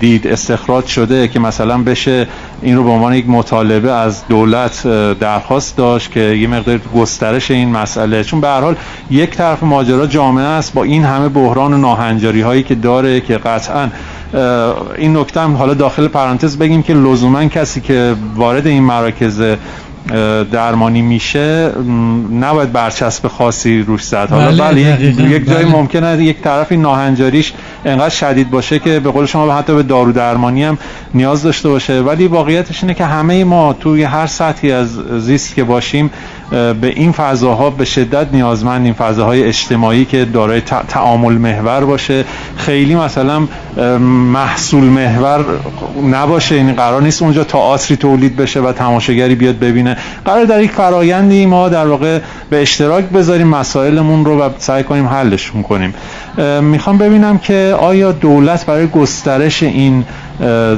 دید استخراج شده که مثلا بشه این رو به عنوان یک مطالبه از دولت درخواست داشت که یه مقدار گسترش این مسئله. چون به هر حال یک طرف ماجرا جامعه است با این همه بحران و ناهنجاری هایی که داره که قطعا این نکته هم حالا داخل پرانتز بگیم که لزوما کسی که وارد این مراکز درمانی میشه نباید برچسب خاصی روش زد حالا بله, بله یک جای بله. ممکنه یک طرف این ناهنجاریش انقدر شدید باشه که به قول شما حتی به دارو درمانی هم نیاز داشته باشه ولی واقعیتش اینه که همه ما توی هر سطحی از زیست که باشیم به این فضاها به شدت نیازمند این فضاهای اجتماعی که دارای تعامل محور باشه. خیلی مثلا محصول محور نباشه یعنی قرار نیست اونجا تئاتری تولید بشه و تماشاگری بیاد ببینه. قرار در یک فرایندی ما در واقع به اشتراک بذاریم مسائلمون رو و سعی کنیم حلشون کنیم. می‌خوام ببینم که آیا دولت برای گسترش این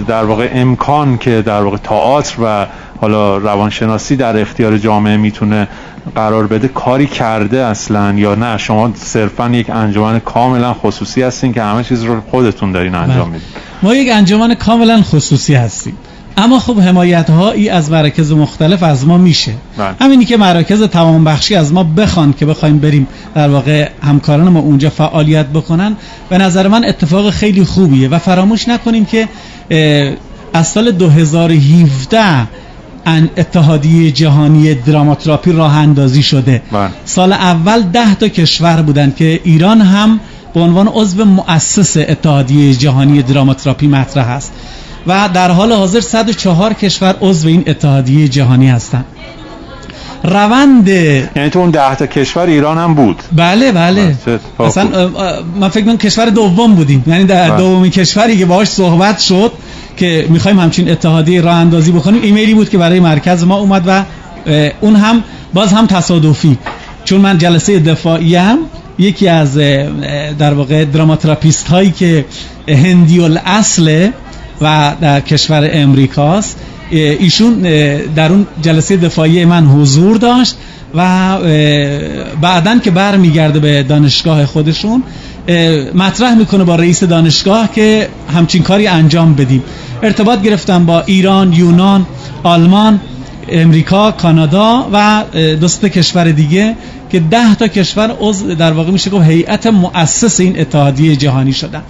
در واقع امکان که در واقع تئاتر و حالا روانشناسی در اختیار جامعه می‌تونه قرار بده کاری کرده اصلا یا نه شما صرفا یک انجمن کاملا خصوصی هستین که همه چیز رو خودتون دارین انجام بله. میدین ما یک انجمن کاملا خصوصی هستیم اما خب حمایت هایی از مراکز مختلف از ما میشه بله. همینی که مراکز تمام بخشی از ما بخوان که بخوایم بریم در واقع همکاران ما اونجا فعالیت بکنن به نظر من اتفاق خیلی خوبیه و فراموش نکنیم که از سال 2017 اتحادیه جهانی دراماتراپی راه اندازی شده. بله. سال اول ده تا کشور بودن که ایران هم به عنوان عضو مؤسس اتحادیه جهانی دراماتراپی مطرح است. و در حال حاضر 104 کشور عضو این اتحادیه جهانی هستند روند. یعنی تو اون ده تا کشور ایران هم بود. بله بله. مثلا من فکر کنم کشور دوم بودیم. یعنی در بله. دومین کشوری که باهاش صحبت شد که می‌خوایم همچین اتحادیه راه اندازی بکنیم ایمیلی بود که برای مرکز ما اومد و اون هم باز هم تصادفی. چون من جلسه دفاعی هم یکی از در واقع دراماتراپیست هایی که هندی الاصله و در کشور امریکاست ایشون در اون جلسه دفاعی من حضور داشت و بعدا که برمیگرده به دانشگاه خودشون مطرح می‌کنه با رئیس دانشگاه که همچین کاری انجام بدیم. ارتباط گرفتم با ایران یونان آلمان امریکا کانادا و دوست کشور دیگه که ده تا کشور عضو در واقع میشه گفت هیئت مؤسس این اتحادیه جهانی شدن.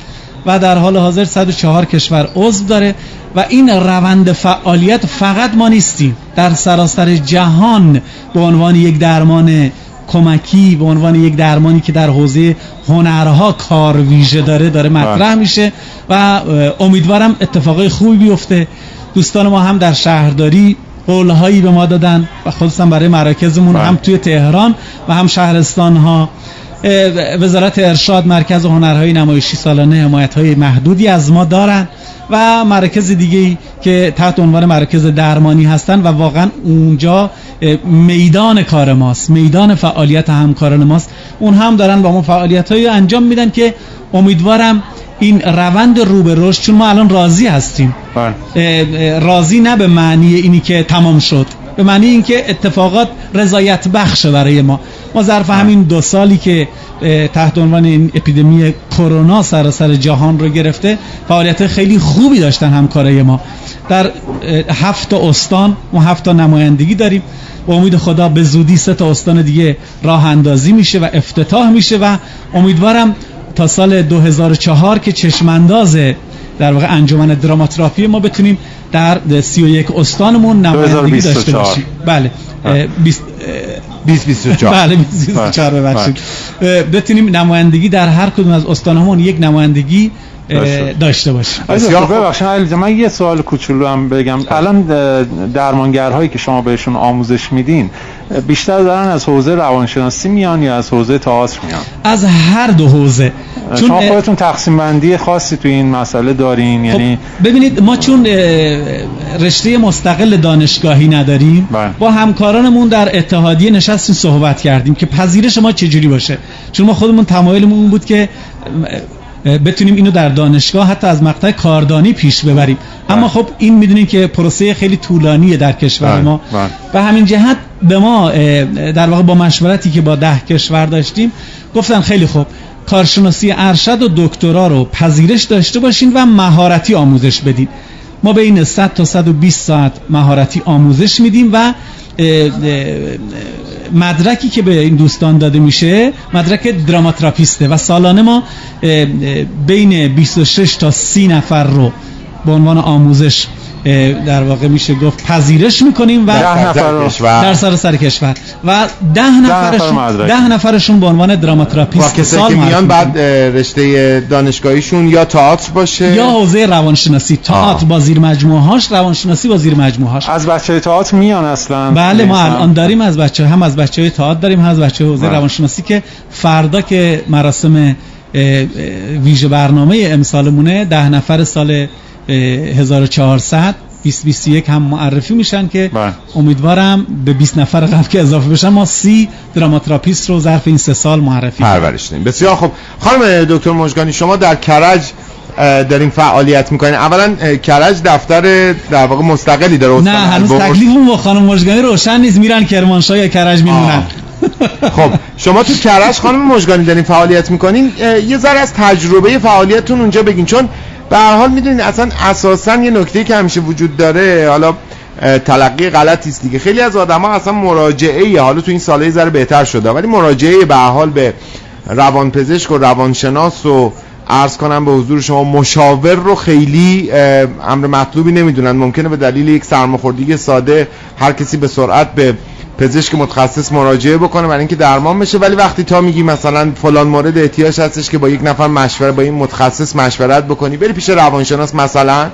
و در حال حاضر 104 کشور عضو داره و این روند فعالیت فقط ما نیستیم در سراسر جهان به عنوان یک درمان کمکی به عنوان یک درمانی که در حوزه هنرها کار ویژه داره داره مطرح بله. میشه و امیدوارم اتفاقای خوبی بیفته دوستان ما هم در شهرداری قولهایی به ما دادن و خصوصا برای مراکزمون بله. هم توی تهران و هم شهرستان ها وزارت ارشاد مرکز هنرهای نمایشی سالانه حمایت های محدودی از ما دارن و مرکز دیگه که تحت عنوان مرکز درمانی هستن و واقعا اونجا میدان کار ماست میدان فعالیت همکاران ماست. اون هم دارن با ما فعالیت های انجام میدن که امیدوارم این روند رو به رشد چون ما الان راضی هستیم. بله. راضی نه به معنی اینی که تمام شد به معنی اینکه اتفاقات رضایت بخشه برای ما. ما ظرف همین دو سالی که تحت عنوان این اپیدمی کرونا سراسر جهان رو گرفته فعالیت خیلی خوبی داشتن همکارای ما. در هفت استان و هفت نمایندگی داریم. با امید خدا به زودی سه تا استان دیگه راه اندازی میشه و افتتاح میشه و امیدوارم تا سال 2004 که چشمانداز در واقع انجمن دراماتراپی ما بتونیم در 31 استانمون نمایندگی داشته باشیم. بله. 2024 بله 2024 ببخشید. بتونیم نمایندگی در هر کدوم از استانمون یک نمایندگی داشته باشیم ببخشید من یه سوال کوچولو هم بگم. الان درمانگرهایی که شما بهشون آموزش میدین بیشتر دارن از حوزه روانشناسی میان یا از حوزه تئاتر میان؟ از هر دو حوزه. چون شما خودتون تقسیم بندی خاصی تو این مسئله دارین خب یعنی ببینید ما چون رشته مستقل دانشگاهی نداریم بله. با همکارانمون در اتحادیه نشستیم صحبت کردیم که پذیرش ما چجوری باشه. چون ما خودمون تمایلمون بود که بتونیم اینو در دانشگاه حتی از مقطع کاردانی پیش ببریم. اما خب این می‌دونیم که پروسه خیلی طولانیه در کشور ما. به همین جهت به ما در واقع با مشورتی که با ده کشور داشتیم گفتن خیلی خوب کارشناسی ارشد و دکترا رو پذیرش داشته باشین و مهارتی آموزش بدین. ما بین 100 تا 120 ساعت مهارتی آموزش میدیم و مدرکی که به این دوستان داده میشه مدرک دراماتراپیسته و سالانه ما بین 26 تا 30 نفر رو به عنوان آموزش در واقع میشه گفت پذیرش می‌کنیم و ده نفر در سر کشور. و ده نفرشون ده نفرشون به عنوان دراماتراپیست سال که میان بعد رشته دانشگاهیشون یا تئاتر باشه. یا حوزه روانشناسی. تئاتر با زیر مجموعه هاش روانشناسی با زیر مجموعه هاش از بچه تئاتر میان اصلا. بله ما الان داریم از بچه هم از بچه های تئاتر داریم هم از بچه حوزه بله. روانشناسی که فردا که مراسم ویژه برنامه امسالمونه ده نفر سال 1400 2021 هم معرفی میشن که بله. امیدوارم به 20 نفر قبل که اضافه بشن ما سی دراماتراپیست رو ظرف این سه سال معرفی پرورش دیم. بسیار خب خانم دکتر مجگانی شما در کرج داریم فعالیت می‌کنین. اولا کرج دفتر در واقع مستقلی داره نه هنوز تکلیفمون با خانم مجگانی روشن نیست. میرن کرمانشاه یا کرج میمونن. خب شما تو کرج خانم مجگانی دارین فعالیت می‌کنین. یه ذره از تجربه فعالیتتون اونجا بگین. چون به هر حال می‌دونید اصلا اساسا یه نکته که همیشه وجود داره حالا تلقی غلطی است دیگه. خیلی از آدما اصلا مراجعه ای حالا تو این ساله ذره بهتر شده ولی مراجعه به حال به روانپزشک و روانشناس و عرض کنم به حضور شما مشاور رو خیلی امر مطلوبی نمی‌دونن. ممکنه به دلیل یک سرماخوردگی ساده هر کسی به سرعت به پزشک متخصص مراجعه بکنه برای اینکه درمان بشه. ولی وقتی تا میگی مثلا فلان مورد احتیاج هستش که با یک نفر مشوره با این متخصص مشورت بکنی بری پیش روانشناس مثلا.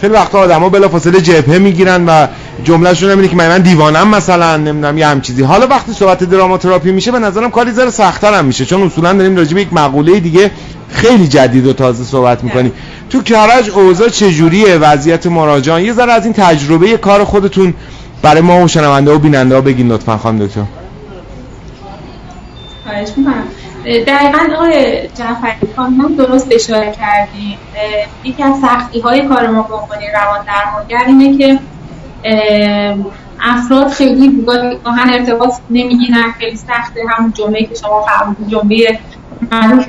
خیلی وقتا آدما بلافاصله جبهه می‌گیرن و جملهشون اینه که من دیوانم مثلا نمی‌دونم یه هم چیزی حالا وقتی صحبت دراماتراپی میشه به نظرم کاری ذره سخت‌تر هم میشه چون اصولا داریم راجع به یک مقوله دیگه خیلی جدید و تازه صحبت می‌کنی تو کرج اوضاع چجوریه؟ وضعیت مراجعان. یه ذره از این تجربه کار خودتون برای ما و شنونده و بیننده ها بگین لطفا خانم دکتر. خواهش می‌کنم. دقیقا آقای جعفری هم درست اشاره کردیم یکی از سختی های کار ما به عنوان روان درمانگر اینه که افراد خیلی گاهن ارتباط نمی‌گیرن. خیلی سخته. همون جمعه که شما فرمودید جمعه معروف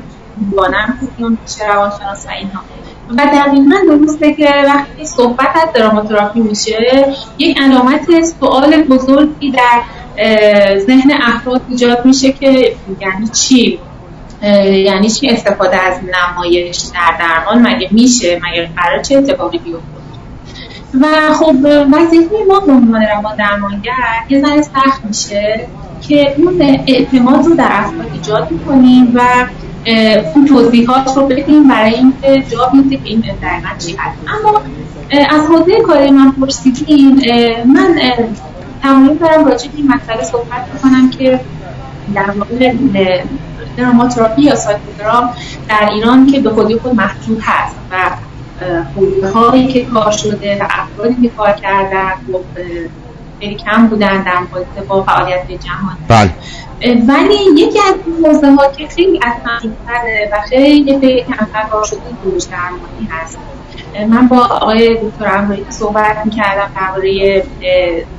دیوانم میشه روانشناس و اینها. و دقیقا درسته که وقتی صحبت از دراماتراپی میشه یک علامت سوال بزرگی در ذهن افراد ایجاد میشه که یعنی چی؟ یعنی چی استفاده از نمایش در درمان؟ مگه میشه؟ مگه قرار چه اتفاقی بیفته؟ و خب وظیفه ما به عنوان روان درمانگر یه ذره سخت میشه که اون اعتماد رو در افراد ایجاد می‌کنیم و اون توضیحات رو بدیم برای اینکه جا بیفته که این دقیقا چی هست اما از حوزه کاری من پرسیدین من تمایل دارم راجع به این مسئله صحبت بکنم که در واقع دراماتراپی یا سایکودرام در ایران که به خودی خود محدود هست و حوزه هایی که کار شده و افرادی که کار کردن خیلی کم بودن در مقایسه با فعالیت جهانی. بله. ولی یکی از این حوزه ها که خیلی اصلا و خیلی خیلی کمتر کار شده درمانی هست. من با آقای دکتر امروی صحبت می‌کردم درباره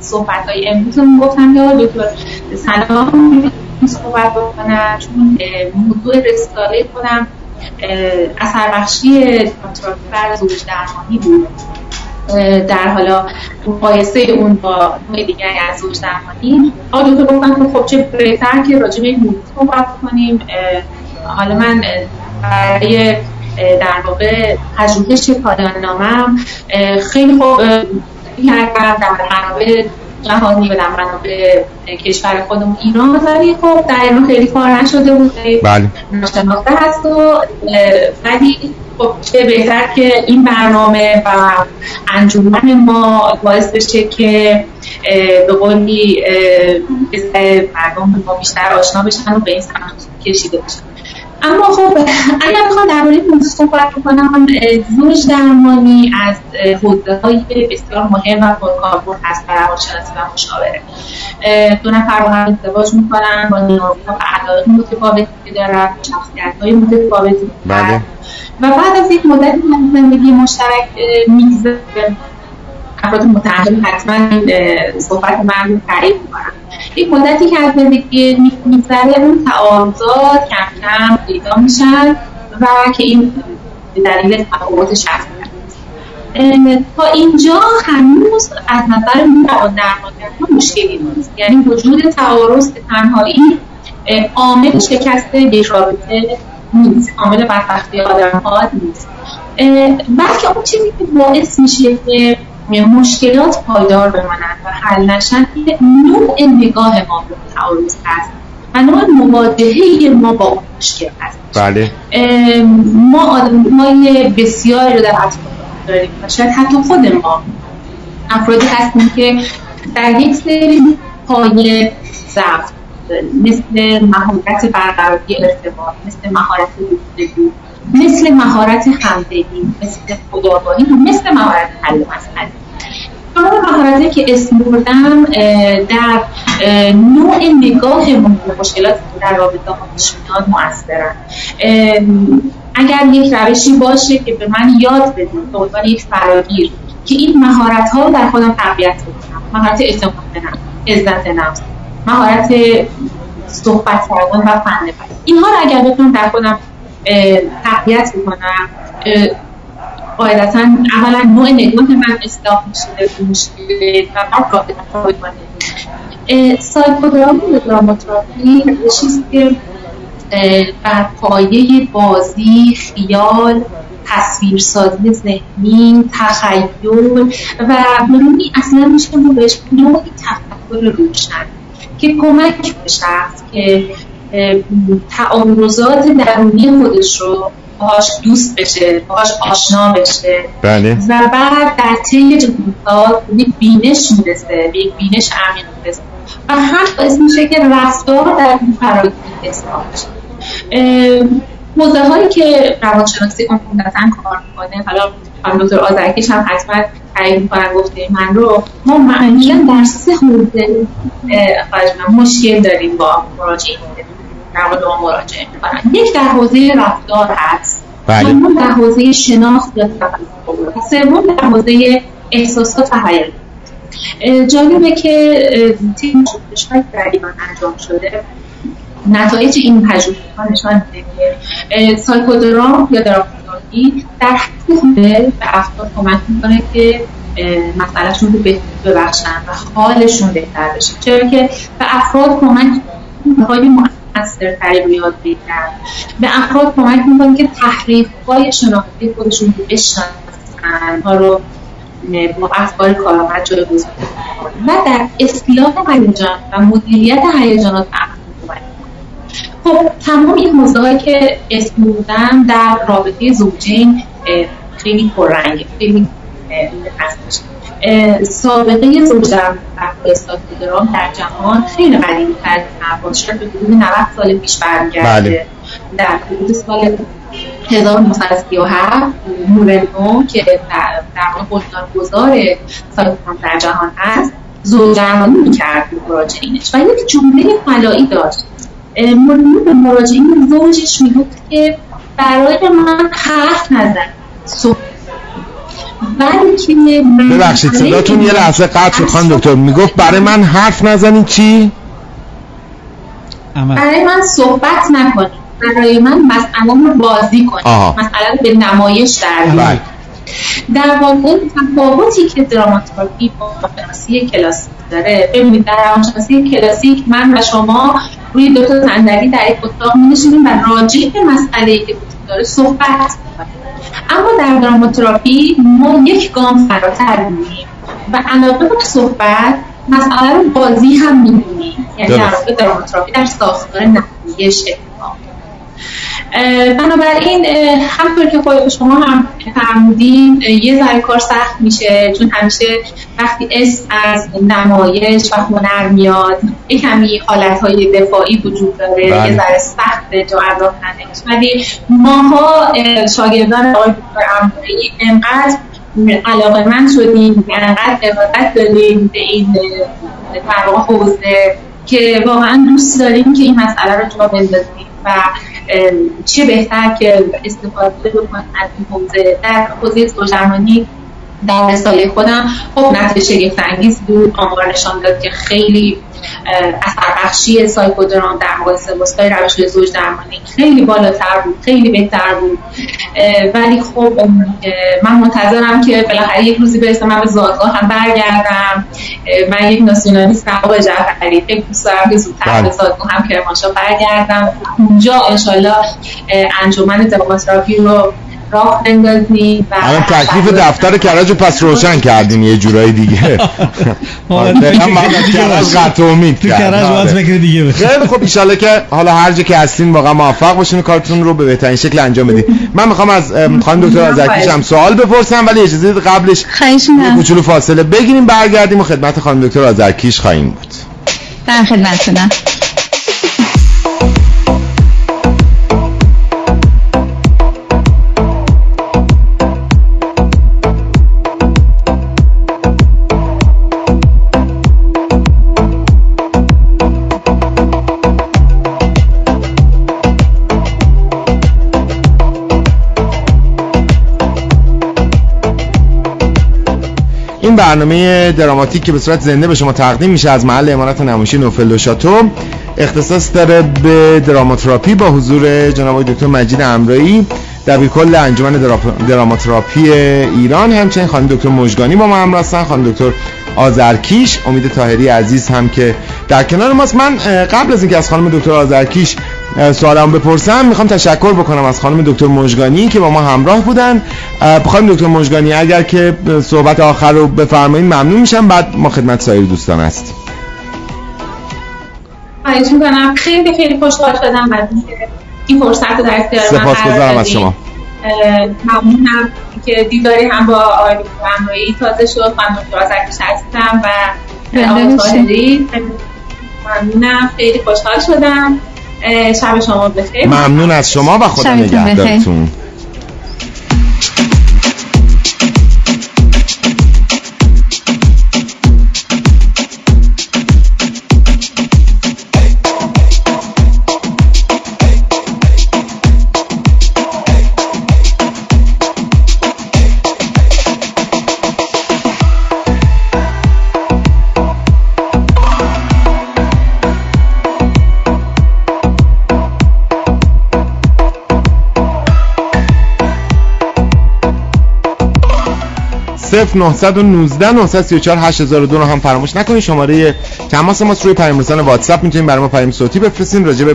صحبت های امروز. گفتم که دکتر سلام. صحبت بکنم چون موضوع رساله خودم اثر بخشی بر زوج درمانی بود. در حالا مقایسه اون با نوع دیگری از زوج درمانی. آقا دکتر گفتن که خب چه بهتر که راجع به این صحبت کنیم. حالا من برای در واقع پژوهش پایان نامم خیلی خوب کردم در منابع جهانی در منابع کشور خودمون ایران ولی خب در ایران خیلی کار نشده بود بله. ناشناخته هست و ولی خب چه بهتر که این برنامه و انجمن ما باعث بشه که به قولی مردم با بیشتر آشنا بشن و به این سمت کشیده بشن. اما خب اگر بخوام درباره موضوع صحبت کنم زوج درمانی از حوزه های بسیار مهم و پرکاربرد هست در روانشناسی و مشاوره. دو نفر با هم ازدواج می‌کنن با نیازها و علاقه متفاوتی که دارن شخصیت های متفاوتی بله. و بعد از یک مدت زندگی مشترک میگذره. افراد متعهل حتما صحبت من رو تعریف می‌کنم. یک مدتی که از زندگی میگذره اون تعارضات کم کم پیدا میشن و که این دلیل تفاوت شخصی تا اینجا هنوز از نظر روان درمانگرها مشکلی نیست. یعنی وجود تعارض به تنهایی عامل شکست یک رابطه نیست. عامل بدبختی آدم ها نیست بلکه اون چیزی که باعث میشه که مشکلات پایدار بمانند و حل نشن نوع نگاه ما به تعارض هست. و نوع مواجهه ما با اون مشکل هست. بله. ما آدم های بسیاری رو در اطراف داریم. و شاید حتی خود ما افرادی هستیم که در یک سری پایه ضعف مثل مهارت برقراری ارتباط مثل مهارت گفتگو مثل مهارت همدلی مثل خداگاهی مثل مهارت حل مسئله. تمام مهارتی که اسم بردم در نوع نگاه به مشکلات در رابطه پیش میاد مؤثرن اگر یک روشی باشه که به من یاد بدید به عنوان یک فراگیر که این مهارت ها رو در خودم تقویت بکنم مهارت اعتماد به نفس عزت نفس مهارت صحبت کردن و فن اینها رو اگر بتونم در خودم تقویت بکنم قاعدتا اولا نوع نگاه من اصلاح میشه مشکل و بعد رابطه کنه سایکودراما و دراماتراپی چیزی که بر پایه بازی خیال تصویرسازی ذهنی تخیل و برونی اصلا میشه ما بهش نوعی تفکر روشن که کمک به شخص که تعارضات درونی خودش رو باهاش دوست بشه باهاش آشنا بشه. بله. و بعد در طی جلسات یک بینش می‌رسه به یک بینش عمیق می‌رسه. و هم باعث میشه که رفتار در این فراگیر اصلاح بشه. موضوع هایی که روانشناسی عمومتا کار می‌کنه حالا خانم دکتر آزرکیش هم حتما تعریف می‌کنن گفته من رو. ما معمولا در سه حوزه مشکل داریم با مراجعین در ما مراجعه می‌کنن. یک در حوزه رفتار هست. بله. دوم در حوزه شناخت یا تفکر سوم در حوزه احساسات و حیات. جالبه که تیم شاید در ایران انجام شده. نتایج این پژوهش ها نشان میده. که سایکودرام یا دراماتراپی در حد به افراد کمک می‌کنه که مسئلهشون رو ببخشن و حالشون بهتر بشه. چرا که به افراد کمک های مؤثرتری رو یاد بگیرن. به افراد کمک می‌کنه که تحریف های شناختی خودشون رو بشناسن ها رو با افکار کارآمد جایگزین و در اصلاح هیجان و مدیریت هیجانات خب تمام این موضوعی که اسم بودم در رابطه زوجین خیلی پررنگه خیلی هستش. سابقه زوج در درام در جهان خیلی قدیمی تر شاید به حدود 90 سال پیش برمیگرده. بله. در حدود سال 1937 مورنو که در در بنیانگذار سایکوپان در جهان هست زوجرمانی می‌کرد مراجعینش. و یک جمله فلایی داشت. مورنو به مراجعین زوجش می‌گفت که برای من حرف نزن ببخشید صداتون یه لحظه قطع شد خانم دکتر می‌گفت برای من حرف نزنید چی؟ عمل برای من صحبت نکنید برای من مسئله رو بازی کنید آها. مسئله رو به نمایش در. بله در واقع تفاوتی که دراماتراپی با روانشناسی کلاسیک داره ببینید در روانشناسی کلاسیک من و شما روی دو تا صندلی در یک اتاق می‌نشینیم و راجع به مسئله‌ای که وجود داره صحبت می‌کنیم اما در دراماتراپی ما یک گام فراتر می‌ریم و علاوه بر صحبت مسئله رو بازی هم می‌بینیم یعنی در دراماتراپی در ساختار نمایش بنابراین همطور که خود شما هم فرمودین یه ذره کار سخت میشه چون همیشه وقتی اسم از نمایش و هنر میاد یه کمی حالتهای دفاعی وجود داره یه بله. ذره سخت جا انداختنش ولی ماها شاگردان آقای دکتر امروی انقدر علاقه من شدیم انقدر ارادت داریم به این در حوزه که واقعا دوست داریم که این مسئله رو جا بندازیم و چه بهتر که استفاده بکنم از این حوزه؟ در حوزه سوژرمانی در رساله خودم. خب نتیجه شگفت انگیز بود. آمار نشان داد که خیلی اثر بخشی سایکودرام در مقایسه با روش زوج درمانی خیلی بالاتر بود خیلی بهتر بود. ولی خب من منتظرم که بالاخره یک روزی برسه من به زادگاه هم برگردم. من یک ناسیونالیستم آقای جعفری. فکر دارم که زودتر به زادگاه هم کرمانشاه برگردم. اونجا انشالله انجمن دموکراسی رو راه بندازیم و الان تکلیف دفتر کرج پس روشن کردین یه جورایی دیگه. کرج قطع امید تو کرج باید فکر دیگه خیلی خب ان که حالا هر جا که هستین واقعا موفق باشین کارتون رو به بهترین شکل انجام بدید من می‌خوام از خانم دکتر آذرکیش هم سوال بپرسم ولی اجازه قبلش یه کوچولو فاصله بگیریم برگردیم و خدمت خانم دکتر آذرکیش خواهیم بود. در خدمتتونم. برنامه دراماتیک که به صورت زنده به شما تقدیم میشه از محل امارت نمایشی نوفل و شاتو. اختصاص داره به دراماتراپی با حضور جناب دکتر مجید امرایی دبیر کل انجمن دراماتراپی ایران. همچنین خانم دکتر مجگانی با ما همراه هستن. خانم دکتر آذرکیش امید تاهری عزیز هم که در کنار ماست. من قبل از اینکه از خانم دکتر آذرکیش سوالم بپرسم. می‌خوام تشکر بکنم از خانم دکتر مجگانی که با ما همراه بودن. خانم دکتر مجگانی اگر که صحبت آخر رو بفرمایید ممنون میشم. بعد ما خدمت سایر دوستان هستیم. خواهش می‌کنم. خیلی خیلی خوشحال شدم از این فرصت رو در اختیار من سپاسگزارم از شما. ممنونم که دیداری هم با آقای دکتر تازه شد. خانم دکتر هستم و آقای ممنونم. خیلی خوشحال شدم. شب شما بخیر. ممنون از شما و خدا نگهدارتون. 0919 934 8002 رو هم فراموش نکنید. شماره تماس ما روی پیام رسان واتساپ می‌تونید برای ما پیام صوتی بفرستین. راجع به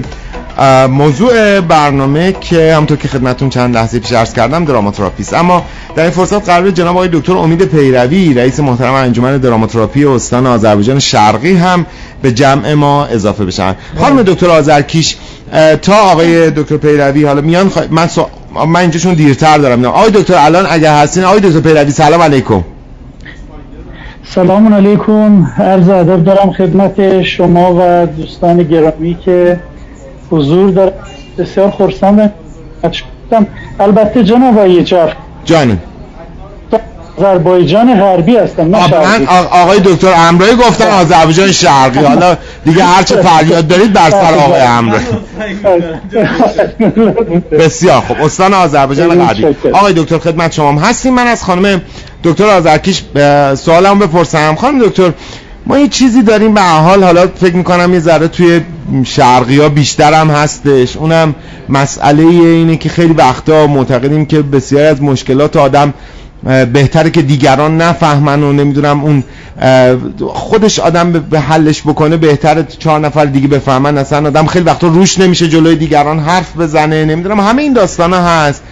موضوع برنامه که همونطور که خدمتتون چند لحظه پیش عرض کردم دراماتراپیست اما در این فرصت قرار جناب آقای دکتر امید پیروی رئیس محترم انجمن دراماتراپی استان آذربایجان شرقی هم به جمع ما اضافه بشن. خانم دکتر آذرکیش تا آقای دکتر پیروی حالا میان خ... من من اینجا چون دیرتر دارم. آقای دکتر الان اگر هستین آقای دکتر پیروی سلام علیکم. سلام علیکم. عرض ادب دارم خدمت شما و دوستان گرامی که حضور دارم. بسیار خرسندم. البته جناب آقای جعفر جانی آذربایجان غربی هستم من آقای دکتر امرایی گفتن آذربایجان شرقی. حالا دیگه هر چه فریاد دارید بر سر آقای امرایی. بسیار خب استان آذربایجان غربی. آقای دکتر خدمت شما هستیم. من از خانم دکتر آذرکیش سوالم بپرسم. خانم دکتر ما یه چیزی داریم به حال. حالا فکر می‌کنم یه ذره توی شرقی ها بیشتر هم هستش. اونم مسئله اینه که خیلی وقتا معتقدیم که بسیاری از مشکلات آدم بهتره که دیگران نفهمن و نمی‌دونم اون خودش آدم به حلش بکنه بهتره چهار نفر دیگه بفهمن. اصلا آدم خیلی وقتا روش نمیشه جلوی دیگران حرف بزنه نمی‌دونم همه این داستان هست.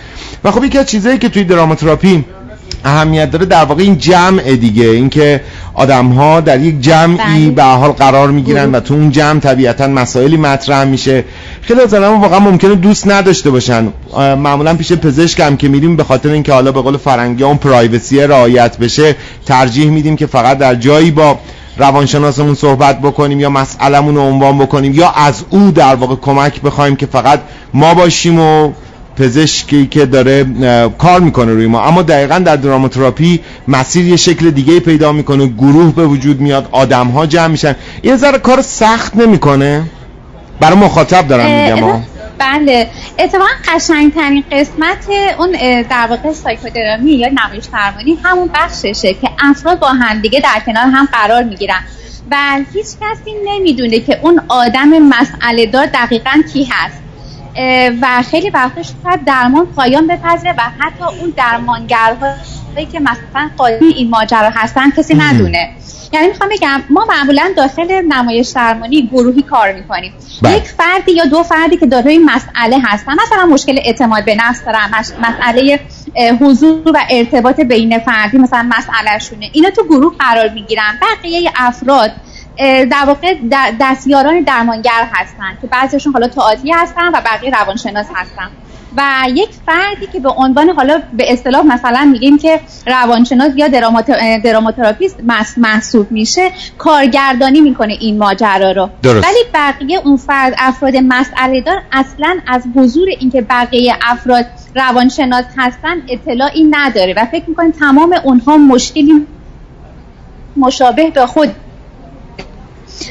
و خب یکی از چیزایی که توی دراماتراپی اهمیت داره در واقع این جمع دیگه. اینکه آدم ها در یک جمعی بله. به حال قرار می‌گیرن و تو اون جمع طبیعتا مسائلی مطرح میشه. خیلی از آدم واقعا ممکنه دوست نداشته باشن. معمولا پیش پزشک هم که میریم به خاطر اینکه حالا به قول فرنگی اون پرایوسی رعایت بشه ترجیح میدیم که فقط در جایی با روانشناسمون صحبت بکنیم یا مسئلمون رو عنوان بکنیم یا از او در واقع کمک بخوایم که فقط ما باشیم و پزشکی که داره کار می‌کنه روی ما. اما دقیقا در دراماتراپی مسیر یه شکل دیگه پیدا می‌کنه گروه به وجود میاد آدم ها جمع میشن. یه ذره کار سخت نمی‌کنه؟ برای مخاطب دارم میگم بله. اتفاقا قشنگترین قسمت اون در واقع سایکودرامی یا نمایش درمانی همون بخششه که افراد با همدیگه در کنار هم قرار می‌گیرن. و هیچ کسی نمی‌دونه که اون آدم مسئله دار دقیقا کی هست. و خیلی وقتا شاید درمان پایان بپذیره و حتی اون درمانگرهایی که مثلا قاضی این ماجرا هستن کسی. ندونه یعنی می‌خوام بگم ما معمولا داخل نمایش درمانی گروهی کار می‌کنیم بله. یک فردی یا دو فردی که دارای مسئله هستن مثلا مشکل اعتماد به نفس دارن مسئله حضور و ارتباط بین فردی مثلا مسئله شونه اینا تو گروه قرار می‌گیرن بقیه افراد در واقع دستیاران درمانگر هستن که بعضیشون حالا تئاتری هستن و بقیه روانشناس هستن و یک فردی که به عنوان حالا به اصطلاح مثلا میگیم که روانشناس یا درامات... دراماتراپیست محسوب میشه کارگردانی می‌کنه این ماجرا رو درست. ولی بقیه اون فرد افراد مسئله دار اصلا از حضور اینکه بقیه افراد روانشناس هستن اطلاعی نداره و فکر می‌کنه تمام اونها مشکلی مشابه به خود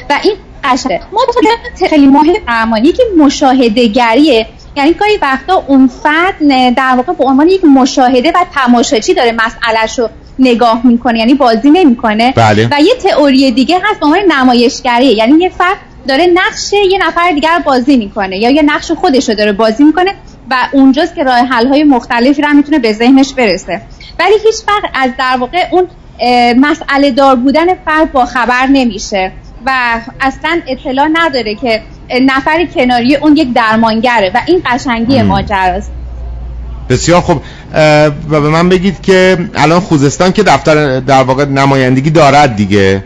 و این قشنگه ما تو خیلی مهم درمانی که مشاهده گریه یعنی گاهی وقتا اون فرد در واقع به عنوان یک مشاهده و تماشاچی داره مسئلهش رو نگاه می‌کنه یعنی بازی نمی‌کنه. بله. و یه تئوری دیگه هست به عنوان نمایشگریه یعنی یه فرد داره نقش یه نفر دیگر بازی می‌کنه یا یه نقش خودش رو داره بازی می‌کنه و اونجاست که راه حل های مختلفی رو می‌تونه به ذهنش برسه. ولی هیچ وقت از در واقع اون مسئله دار بودن فرد با خبر نمیشه. و اصلا اطلاع نداره که اه، نفر کناری اون یک درمانگره و این قشنگی. ماجراست. بسیار خوب. و به من بگید که الان خوزستان که دفتر در واقع نمایندگی دارد دیگه.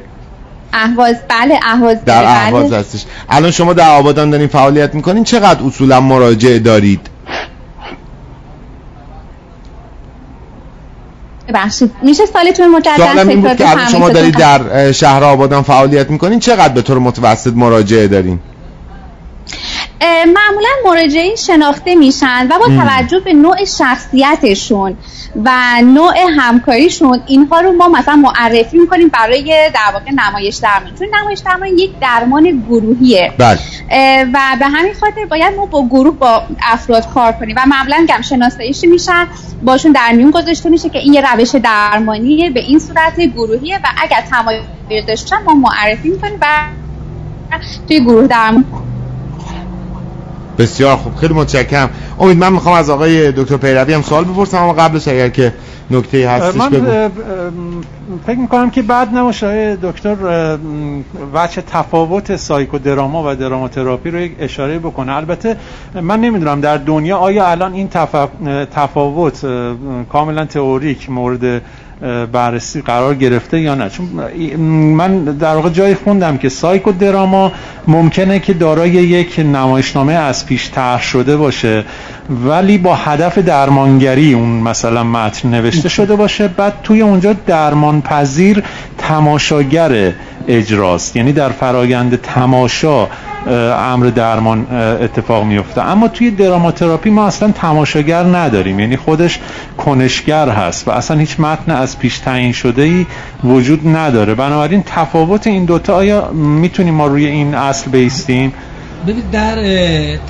اهواز بله اهواز در بله. اهواز هستش. الان شما در آبادان دارین فعالیت می‌کنین؟ چقدر اصولا مراجعه دارید؟ ببخشید میشه سالتون مجدد سوالم این بود تکرار شما؟ دارید در شهر آبادان فعالیت می‌کنین چقدر به طور متوسط مراجعه دارین معمولا مراجعین شناخته میشن و با. توجه به نوع شخصیتشون و نوع همکاریشون اینها رو ما مثلا معرفی می‌کنیم برای در واقع نمایش درمان. چون نمایش درمان یک درمان گروهیه. بله. و به همین خاطر باید ما با گروه با افراد کار کنیم و معمولا گم شناسایی میشن؟ باشون در میون گذاشته میشه که این یه روش درمانیه به این صورت گروهیه و اگر تمایل داشتن ما معرفی می‌کنیم و توی گروه درمان بسیار خوب. خیلی متشکرم. امید من می‌خوام از آقای دکتر پیروی هم سوال بپرسم. اما قبلش اگر که نکته هستش من بگو. فکر می‌کنم که بعد نباشه دکتر وجه تفاوت سایکودراما و دراماتراپی رو یک اشاره بکنه. البته من نمی‌دونم در دنیا آیا الان این تف- تفاوت کاملا تئوریک مورد بررسی قرار گرفته یا نه. چون من در واقع جایی خوندم که سایکودراما ممکنه که دارای یک نمایشنامه از پیش طرح شده باشه ولی با هدف درمانگری اون مثلا متن نوشته شده باشه. بعد توی اونجا درمان پذیر تماشاگر اجراست. یعنی در فرایند تماشا امر درمان اتفاق میفته اما توی دراماتراپی ما اصلا تماشاگر نداریم. یعنی خودش کنشگر هست و اصلا هیچ متن از پیش تعیین شده ای وجود نداره. بنابراین تفاوت این دوتا آیا می‌تونیم ما روی این اصل بیستیم؟ ببینید در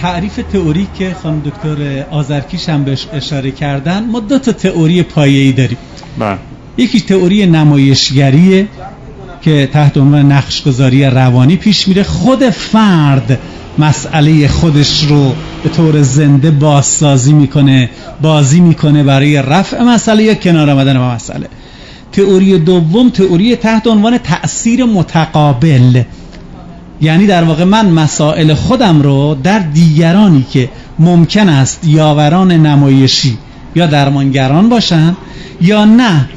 تعریف تئوری که خانم دکتر آذرکیش هم بهش اشاره کردن ما دو تا تئوری پایه‌ای داریم. بله. یکی تئوری نمایشگریه. که تحت عنوان نقشگذاری روانی پیش میره. خود فرد مسئله خودش رو به طور زنده بازسازی می‌کنه بازی می‌کنه برای رفع مسئله یا کنار آمدن با مسئله. تئوری دوم تئوری تحت عنوان تأثیر متقابل. یعنی در واقع من مسائل خودم رو در دیگرانی که ممکن است یاوران نمایشی یا درمانگران باشن یا نه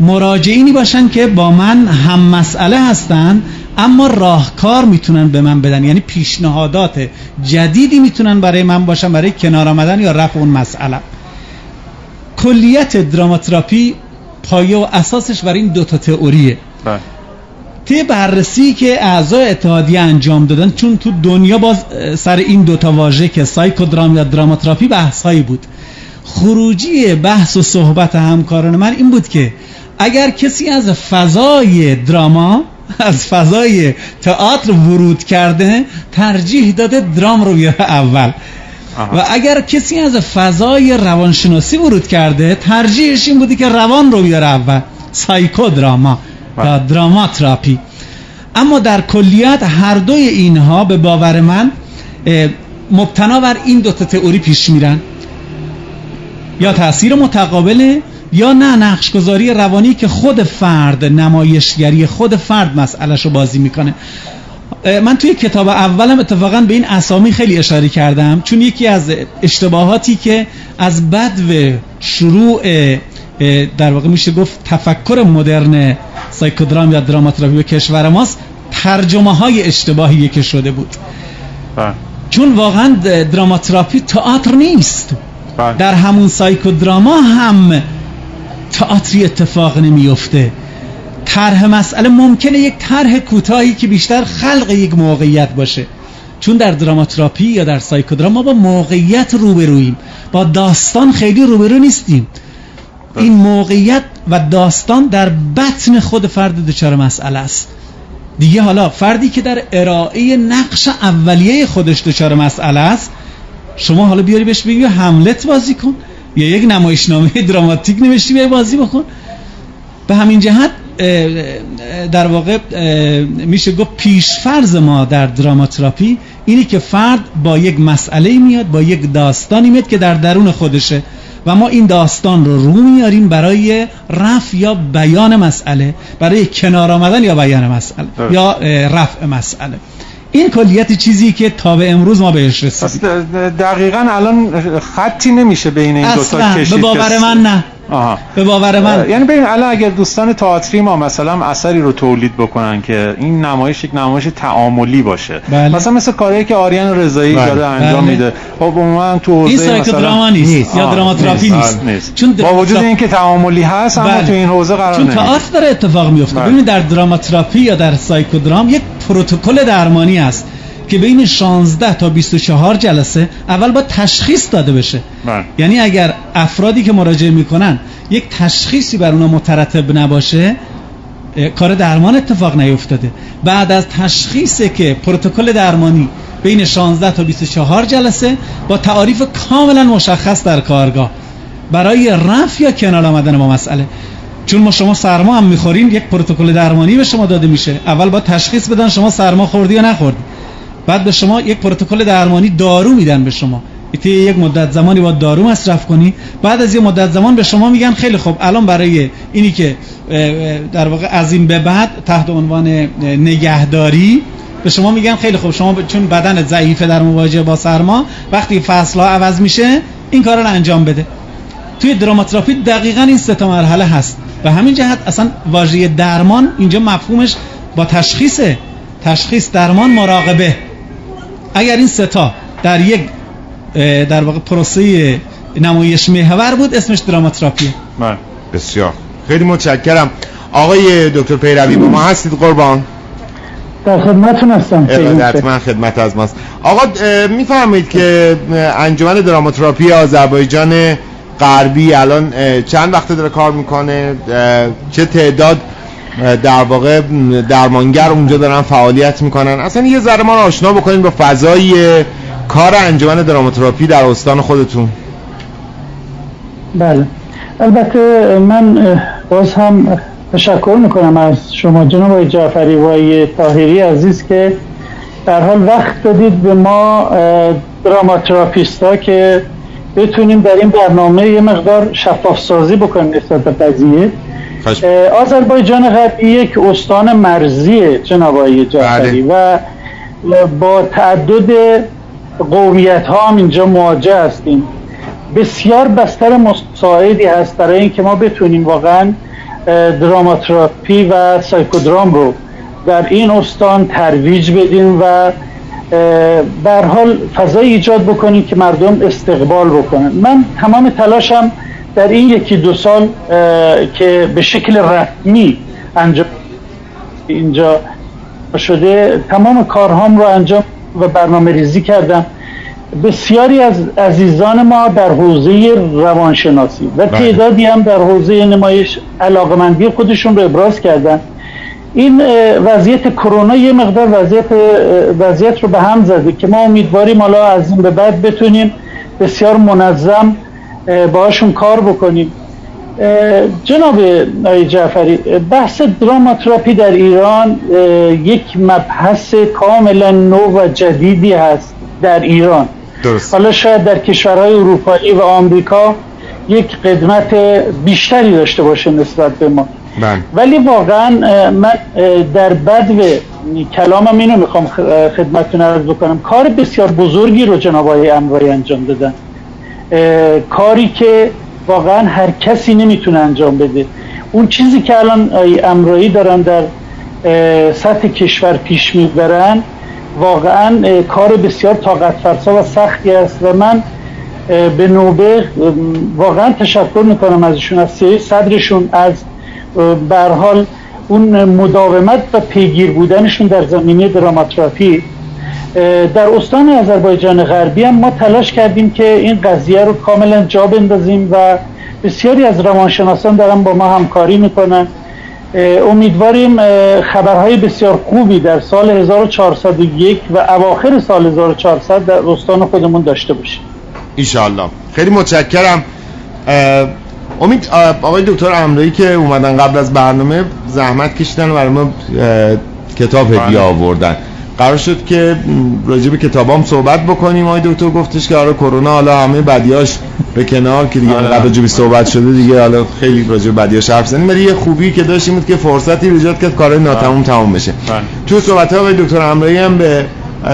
مراجعینی باشن که با من هم مسئله هستن اما راهکار می‌تونن به من بدن. یعنی پیشنهادات جدیدی می‌تونن برای من باشن برای کنار آمدن یا رفع اون مسئله. کلیت دراماتراپی پایه و اساسش بر این دوتا تئوریه. بله. طی بررسی که اعضای اتحادیه انجام دادن چون تو دنیا باز سر این دوتا واژه که سایکودرام یا دراماتراپی بحث هایی بود. خروجی بحث و صحبت همکاران من این بود که اگر کسی از فضای دراما از فضای تئاتر ورود کرده ترجیح داده درام رو بیاره اول و اگر کسی از فضای روانشناسی ورود کرده ترجیحش این بودی که روان رو بیاره اول. سایکو دراما یا دراما تراپی اما در کلیت هر دوی اینها به باور من مبتنا بر این دو تا تئوری پیش میرن. یا تاثیر متقابله یا نه نقشگذاری روانی که خود فرد نمایشگری خود فرد مسئلهشو بازی می‌کنه من توی کتاب اولم اتفاقا به این اسامی خیلی اشاره کردم چون یکی از اشتباهاتی که از بد و شروع در واقع میشه گفت تفکر مدرن سایکودرام یا دراماتراپی به کشور ماست ترجمه های اشتباهی که شده بود بله. چون واقعا دراماتراپی تئاتر نیست بله. در همون سایکودراما هم تئاتری اتفاق نمیفته طرح مسئله ممکنه یک طرح کوتاهی که بیشتر خلق یک موقعیت باشه. چون در دراماتراپی یا در سایکودرام ما با موقعیت روبرویم با داستان خیلی روبرو نیستیم. این موقعیت و داستان در بطن خود فرد دچار مسئله است. دیگه حالا فردی که در ارائه نقش اولیه خودش دچار مسئله است شما حالا بیاری بهش بگی هملت بازی کن. یا یک نمایشنامه دراماتیک نوشتی بیای بازی بکن. به همین جهت در واقع میشه گفت پیشفرز ما در دراماتراپی اینی که فرد با یک مسئله میاد با یک داستانی میاد که در درون خودشه و ما این داستان رو رو میاریم برای رفع یا بیان مسئله برای کنار آمدن یا بیان مسئله یا رفع مسئله. این کلیت چیزی که تا به امروز ما بهش رسیدیم. دقیقا الان خطی نمیشه بین این دو تا کشید. به باور من نه. آها. به باور من یعنی ببین الان اگر دوستان تئاتری ما مثلا اثری رو تولید بکنن که این نمایش یک نمایش تعاملی باشه بله. مثلا مثل کاری که آریان رضایی بله. داره انجام بله. میده خب عموما تو حوزه این سایکودراما نیست, نیست. یا دراماتراپی نیست. نیست, چون با وجود اینکه تعاملی هست اما بله. تو این حوزه قرار چون تئاتر داره اتفاق میفته بله. ببینید در دراماتراپی یا در سایکودرام یک پروتکل درمانی است که بین 16 تا 24 جلسه اول با تشخیص داده بشه. بله. یعنی اگر افرادی که مراجعه می‌کنن یک تشخیصی بر اونا مترتب نباشه کار درمان اتفاق نیفتاده. بعد از تشخیص که پروتکل درمانی بین 16 تا 24 جلسه با تعاریف کاملا مشخص در کارگاه. برای رفع یا کنار آمدن با مسئله. چون ما شما سرما هم می‌خورین یک پروتکل درمانی به شما داده میشه. اول با تشخیص بدن شما سرما خوردی یا نخوردی. بعد به شما یک پروتکل درمانی دارو میدن به شما. یک مدت زمانی با دارو مصرف کنی. بعد از یه مدت زمان به شما میگن خیلی خوب الان برای اینی که در واقع از این به بعد تحت عنوان نگهداری به شما میگن خیلی خوب. شما چون بدن ضعیفه در مواجهه با سرما وقتی فصل ها عوض میشه این کار رو انجام بده. توی دراماتراپی دقیقا این سه تا مرحله هست. و همین جهت اصلا واژه درمان اینجا مفهومش با تشخیصه. تشخیص درمان مراقبه. اگر این سه تا در یک در واقع پروسه نمایش محور بود اسمش دراماتراپیه بله. بسیار. خیلی متشکرم. آقای دکتر پیروی با ما هستید قربان؟ در خدمتتون هستم ارادتمند خدمت از ماست. آقا اه، میفرمایید که انجمن دراماتراپی آذربایجان غربی الان چند وقت داره کار می‌کنه؟ چه تعداد در واقع درمانگر اونجا دارن فعالیت می‌کنن. اصلا یه ذره ما رو آشنا بکنید با فضای کار انجمن دراماتراپی در استان خودتون. بله. البته من باز هم تشکر می‌کنم از شما جناب جعفری و آقای طاهری عزیز که در حال وقت دادید به ما دراماتراپیستا که بتونیم در این برنامه یه مقدار شفاف سازی بکنیم نسبت به قضیه. آذربایجان غربی یک استان مرزیه جناب آقای جعفری و با تعدد قومیت ها هم اینجا مواجه هستیم. بسیار بستر مساعدی هست برای اینکه ما بتونیم واقعا دراماتراپی و سایکودرام رو در این استان ترویج بدیم و بر حال فضای ایجاد بکنیم که مردم استقبال بکنن. من تمام تلاشم در این یکی دو سال که به شکل رسمی انجام اینجا شده تمام کارهام رو انجام و برنامه ریزی کردم بسیاری از عزیزان ما در حوزه روانشناسی و بله. تعدادی هم در حوزه نمایش علاقمندی خودشون رو ابراز کردن این وضعیت کرونا یه مقدار وضعیت وضعیت رو به هم زده که ما امیدواریم حالا از این به بعد بتونیم بسیار منظم باشون کار بکنیم. جناب آقای جعفری بحث دراماتراپی در ایران یک مبحث کاملا نو و جدیدی هست در ایران. درست. حالا شاید در کشورهای اروپایی و آمریکا یک قدمت بیشتری داشته باشه نسبت به ما. بله. ولی واقعا من در بدو کلامم اینو می‌خوام خدمتتون عرض بکنم. کار بسیار بزرگی رو جناب آقای امرایی انجام دادن. کاری که واقعا هر کسی نمی‌تونه انجام بده. اون چیزی که الان امرایی دارن در سطح کشور پیش می‌برن واقعا کار بسیار طاقت فرسا و سختی است و من به نوبه واقعا تشکر می‌کنم ازشون از صدرشون از برحال اون مداومت و پیگیر بودنشون در زمینه دراماترافی در استان آذربایجان غربی هم ما تلاش کردیم که این قضیه رو کاملا جا بندازیم و بسیاری از روانشناسان دارن با ما همکاری می‌کنن. امیدواریم خبرهای بسیار خوبی در سال 1401 و اواخر سال 1400 در استان خودمون داشته باشیم. ایشالله خیلی متشکرم. امید آقای دکتر امرایی که اومدن قبل از برنامه زحمت کشیدن و برای ما کتاب هدیه بله. آوردن. قرار شد که راجع به کتابام صحبت بکنیم آقای دکتر گفتش که آره کرونا حالا همه بدیاش به کنار که دیگه انقدر آره. صحبت شده دیگه حالا خیلی راجع به بدیاش حرف زنیم ولی یه خوبی که داشتیم بود که فرصتی ایجاد کرد کارهای ناتمام. تموم بشه. تو صحبت ها دکتر امرایی هم به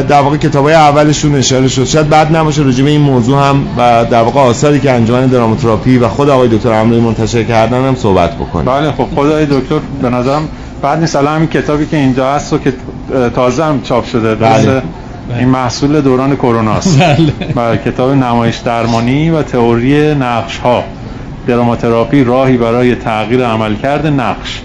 در واقع کتابای اولشون اشاره شد شاید بعد نباشه راجع به این موضوع هم و در واقع آثاری که انجمن دراماتراپی و خود آقای دکتر امرایی منتشر کردن هم صحبت بکنیم بله خب خدای دکتر به نظرم بعد نیست الان همین کتابی که اینجا هست و که تازه هم چاپ شده بله. این محصول دوران کرونا است. بله. بله. کتاب نمایش درمانی و تئوری نقش ها دراماتراپی راهی برای تغییر عملکرد نقش.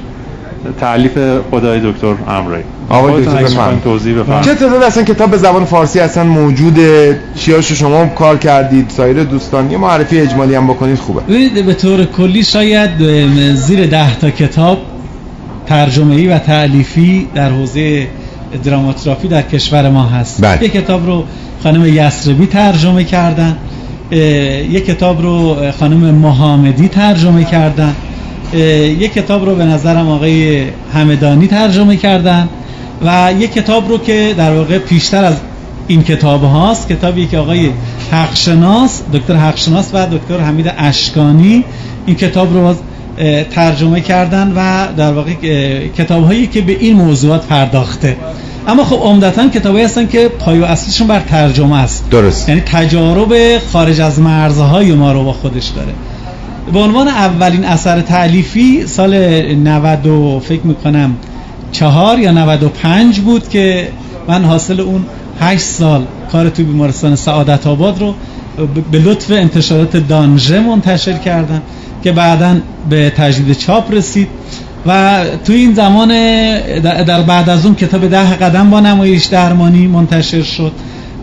تعلیف خدای دکتر امری. آقای دکتر توضیح بفرمایید. چه تعداد اصلا کتاب به زبان فارسی اصلا موجوده چیاش شما کار کردید سایر دوستان یه معرفی اجمالی هم بکنید خوبه. به طور کلی شاید زیر ده تا کتاب ترجمه‌ای و تعلیفی در حوزه دراماترافی در کشور ما هست بله. یک کتاب رو خانم یسربی ترجمه کردن یک کتاب رو خانم محمدی ترجمه کردن یک کتاب رو به نظرم آقای همدانی ترجمه کردن و یک کتاب رو که در واقع پیشتر از این کتاب هاست کتابی که آقای حقشناس دکتر حقشناس و دکتر حمید اشکانی این کتاب رو ترجمه کردن و در واقع کتاب هایی که به این موضوعات پرداخته. اما خب عمدتا کتابی هستن که پای و اصلشون بر ترجمه است. درست. یعنی تجارب خارج از مرزهای ما رو با خودش داره. به عنوان اولین اثر تعلیفی سال 90 فکر می‌کنم چهار یا 95 بود که من حاصل اون 8 سال کار توی بیمارستان سعادت آباد رو به لطف انتشارات دانژه منتشر کردم. که بعدا به تجدید چاپ رسید و توی این زمان در بعد از اون کتاب ده قدم با نمایش درمانی منتشر شد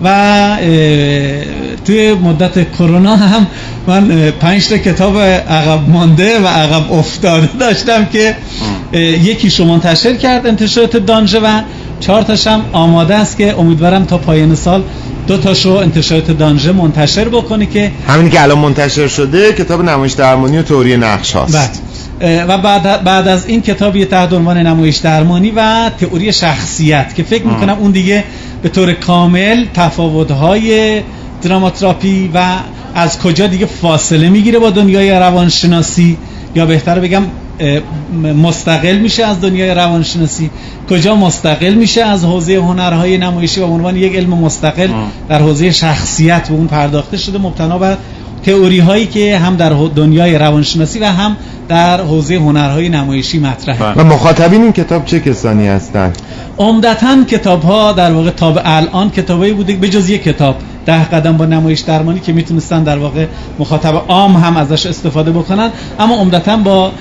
و توی مدت کرونا هم من پنج تا کتاب عقب مانده و عقب افتاده داشتم که یکیشو منتشر کرد انتشارات دانژه و چهار تاشم آماده است که امیدوارم تا پایان سال دو تاشو انتشارات دانژه منتشر بکنه که همین که الان منتشر شده کتاب نمایش درمانی و توری نقش هاست بله. و بعد, بعد از این کتاب یه تحت عنوان نمایش درمانی و تئوری شخصیت که فکر می‌کنم اون دیگه به طور کامل تفاوت‌های دراماتراپی و از کجا دیگه فاصله می‌گیره با دنیای روانشناسی یا بهتر بگم مستقل میشه از دنیای روانشناسی؟ کجا مستقل میشه از حوزه هنرهای نمایشی و عنوان یک علم مستقل در حوزه شخصیت به اون پرداخته شده مبتنا بر تئوری هایی که هم در دنیای روانشناسی و هم در حوزه هنرهای نمایشی مطرحه. و مخاطبین این کتاب چه کسانی هستند؟ عمدتا کتاب ها در واقع تا به الان کتابایی بوده به جز یک کتاب. ده قدم با نمایش درمانی که می‌تونستن در واقع مخاطب عام هم ازش استفاده بکنن. اما عمدتا با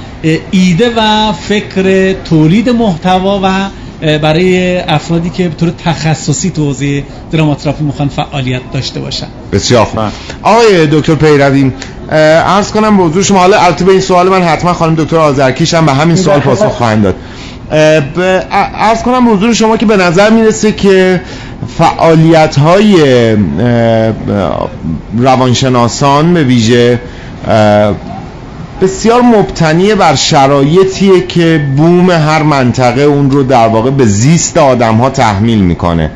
ایده و فکر تولید محتوا و برای افرادی که به طور تخصصی تو حوزه دراماتراپی می‌خوان فعالیت داشته باشن. بسیار خوب. آقای دکتر پیروی عرض کنم به حضور شما حالا البته به این سوال من حتما خانم دکتر آذرکیش هم به همین سوال پاسخ خواهند داد. عرض کنم حضور شما که به نظر می‌رسه که فعالیت های روانشناسان به ویژه بسیار مبتنی بر شرایطیه که بوم هر منطقه اون رو در واقع به زیست آدم ها تحمیل می‌کنه.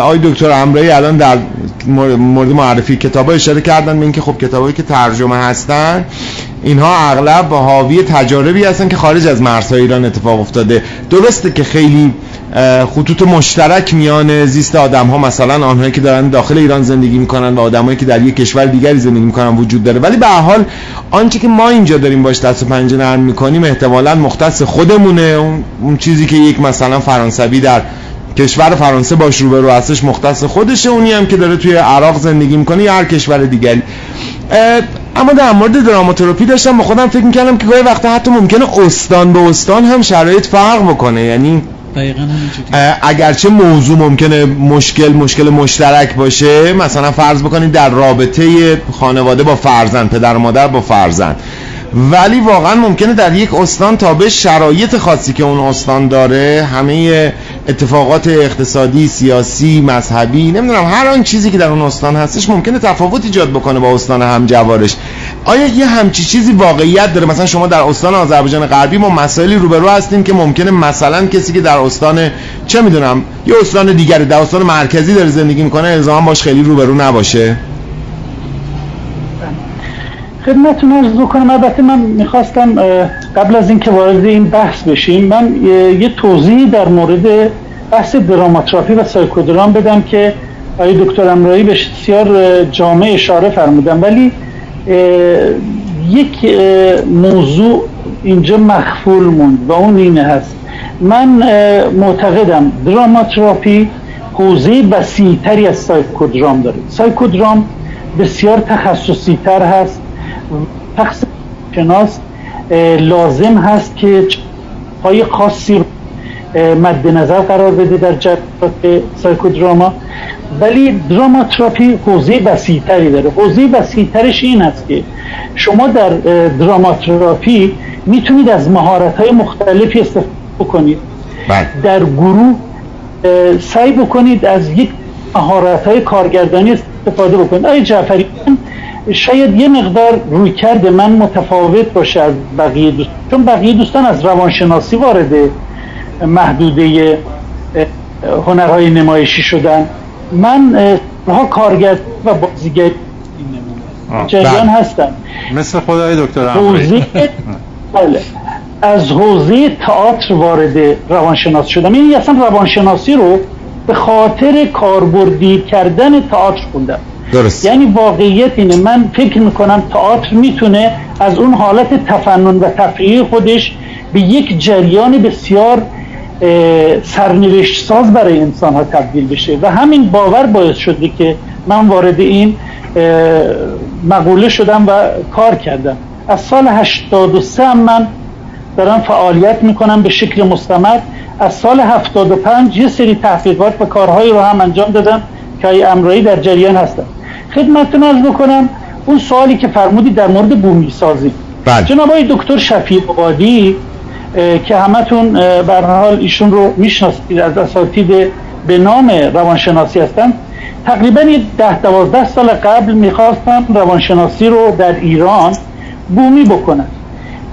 آقای دکتر امرایی الان در مورد معرفی کتاب اشاره کردن به اینکه خب کتابایی که ترجمه هستن اینها اغلب حاوی تجاربی هستن که خارج از مرزهای ایران اتفاق افتاده. درسته که خیلی خطوط مشترک میان زیست آدم ها مثلا آنهایی که دارن داخل ایران زندگی می‌کنن و آدمایی که در یک کشور دیگری زندگی می‌کنن وجود داره. ولی به حال آنچه که ما اینجا داریم باش دست و پنجه نرم می‌کنیم احتمالا مختص خودمونه. اون چیزی که یک مثلا فرانسوی در کشور فرانسه باش روبرو هستش مختص خودشه اونی هم که داره توی عراق زندگی می‌کنه یا هر کشور دیگری. اما در مورد دراماتروپی داشتم با خودم فکر می‌کردم که گاهی وقتا حتی ممکنه استان به استان هم شرایط فرق بکنه. یعنی اگرچه موضوع ممکنه مشکل مشکل مشترک باشه مثلا فرض بکنید در رابطه خانواده با فرزند پدر و مادر با فرزند. ولی واقعا ممکنه در یک استان تابع شرایط خاصی که اون استان داره همه اتفاقات اقتصادی سیاسی مذهبی نمی‌دونم هر آن چیزی که در اون استان هستش ممکنه تفاوت ایجاد بکنه با استان همجوارش آیا یه همچی چیزی واقعیت داره؟ مثلا شما در استان آذربایجان غربی ما مسائلی روبرو هستیم که ممکنه مثلا کسی که در استان چه می‌دونم یه استان دیگری در استان مرکزی داره زندگی می‌کنه الزاما باش خیلی روبرو نباشه؟ خدمتتون عرض بکنم. البته من می‌خواستم قبل از اینکه وارد این بحث بشیم من یه توضیحی در مورد بحث دراماتراپی و سایکودرام بدم که آقای دکتر امرایی بسیار جامع اشاره فرمودن. ولی یک موضوع اینجا مخفول موند و اون اینه هست. من معتقدم دراماتراپی حوزه وسیعتری از سایکودرام داره. سایکودرام بسیار تخصصی تر هست. تخصص شناس لازم هست که های خاصی رو مد نظر قرار بده در جلسات سایکودراما. ولی دراماتراپی حوزه وسیعتری داره. حوزه وسیعترش این است که شما در دراماتراپی می‌تونید از مهارت های مختلفی استفاده بکنید. بله. در گروه سعی بکنید از یک مهارت های کارگردانی استفاده بکنید. آیا جعفری شاید یه مقدار روی کرده من متفاوت باشه از بقیه دوستان چون بقیه دوستان از روانشناسی وارد محدوده هنرهای نمایشی شدن. من ها کارگرد و بازیگر جریان بله. هستم. مثل خدای دکتر بله. از حوزه تئاتر وارد روانشناسی شدم. یعنی اصلا روانشناسی رو به خاطر کاربردی کردن تئاتر خوندم. درست. یعنی واقعیت اینه. من فکر می‌کنم تئاتر می‌تونه از اون حالت تفنن و تفریحی خودش به یک جریان بسیار سرنوشت ساز برای انسان ها تبدیل بشه. و همین باور باعث شده که من وارد این مقوله شدم و کار کردم. از سال 83 هم من دارم فعالیت می‌کنم به شکل مستمر. از سال 75 یه سری تحقیقات و کارهایی رو هم انجام دادم که ای امرایی در جریان هستم. خدمتتون از بکنم اون سوالی که فرمودی در مورد بومی سازی بله. جناب دکتر شفیع قادی که همتون به حال ایشون رو می‌شناسید از اساتید به نام روانشناسی هستن. تقریبا ده دوازده سال قبل می‌خواستم روانشناسی رو در ایران بومی بکنن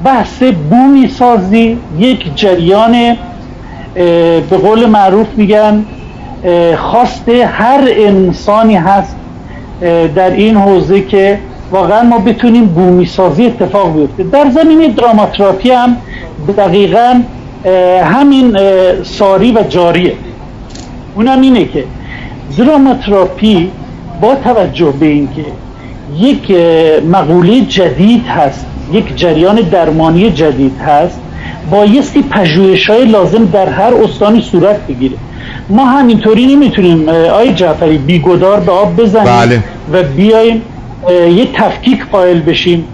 بحث بومی سازی یک جریان به قول معروف میگن خواست هر انسانی هست در این حوزه که واقعا ما بتونیم بومی سازی اتفاق بیفته. در زمین دراماتراپی هم دقیقا همین ساری و جاریه. اونم اینه که دراماتراپی با توجه به اینکه یک مقوله جدید هست یک جریان درمانی جدید هست بایستی پژوهش های لازم در هر استانی صورت بگیره. ما همینطوری نمی‌تونیم آی جعفری بیگدار به آب بزنیم بله. و بیایم یه تفکیک قائل بشیم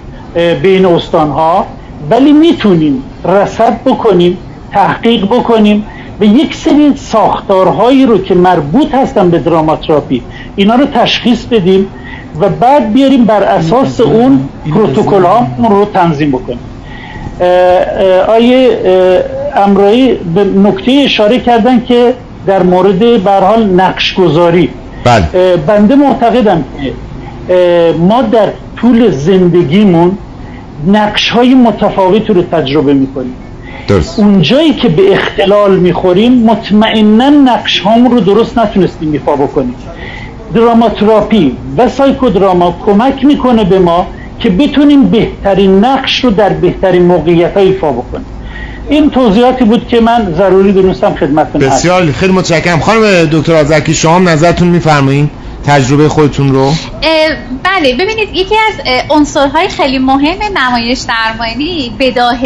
بین استان ها ولی می‌تونیم رسد بکنیم تحقیق بکنیم و یک سری ساختارهایی رو که مربوط هستن به دراماتراپی اینا رو تشخیص بدیم و بعد بیاریم بر اساس اون پروتکل ها رو تنظیم بکنیم. آیه امرایی به نکته اشاره کردن که در مورد برحال نقش گذاری بله. بنده معتقدم که ما در طول زندگیمون نقش های متفاوتی رو تجربه می‌کنیم. درست. اونجایی که به اختلال می‌خوریم مطمئنا نقش هامون رو درست نتونستیم ایفا بکنیم. دراماتراپی و سایکودراما کمک می‌کنه به ما که بتونیم بهترین نقش رو در بهترین موقعیت ها ایفا بکنیم. این توضیحاتی بود که من ضروری دونستم خدمتتون بسیار خیلی متشکرم. خانم دکتر آزرکی شما هم نظرتون میفرمایید تجربه خودتون رو؟ بله. ببینید یکی از عنصرهای خیلی مهم نمایش درمانی بداه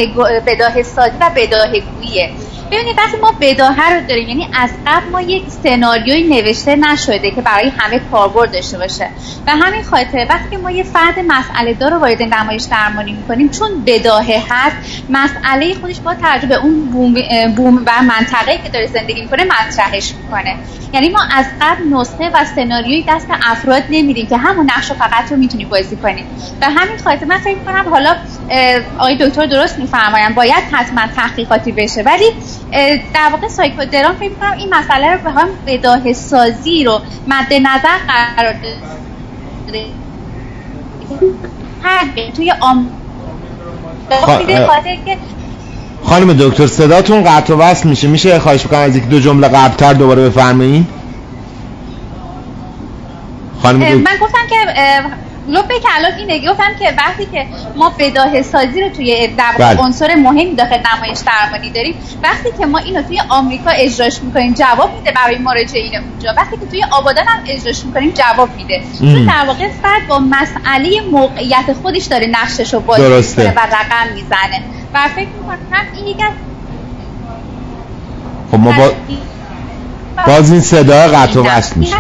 بداه سازی و بداه گوییه ببینید وقتی ما بداهه رو داریم یعنی از قبل ما یک سناریوی نوشته نشده که برای همه کاربرد داشته باشه. و همین خاطر وقتی ما یه فرد مسئله دار رو وارد نمایش درمانی می‌کنیم چون بداهه هست مسئله خودش با توجه به اون بوم, بوم و منطقه که داره زندگی می‌کنه مطرحش می‌کنه. یعنی ما از قبل نسخه و سناریوی دست افراد نمیدیم که همون نقش رو فقط رو می‌تونی بازی کنیم و همین خاطر من فکر کنم حالا آقای دکتر درست میفرمایند باید حتما تحقیقاتی بشه. ولی در واقع سایکودرام فکر کنم این مسئله رو به هم بداه سازی رو مد نظر قرار توی آم خانم دکتر صداتون قطع و وصل میشه. میشه خواهش بکنم از یک دو جمله قبلتر دوباره بفرمایید خانم من گفتم که لطف کلام اینه گفتم که وقتی که ما بداه سازی رو توی در بله. عنصر مهمی داخل نمایش درمانی داریم وقتی که ما اینو توی آمریکا اجراش می‌کنیم جواب میده برای مراجعین اونجا. وقتی که توی آبادان هم اجراش می‌کنیم جواب میده. چون در واقع فرد با مسئله موقعیت خودش داره نقشش رو بازی می‌کنه و رقم می‌زنه. و فکر می‌کنم این یک از خب ما با... باز این صدا قطع و وصل میشه.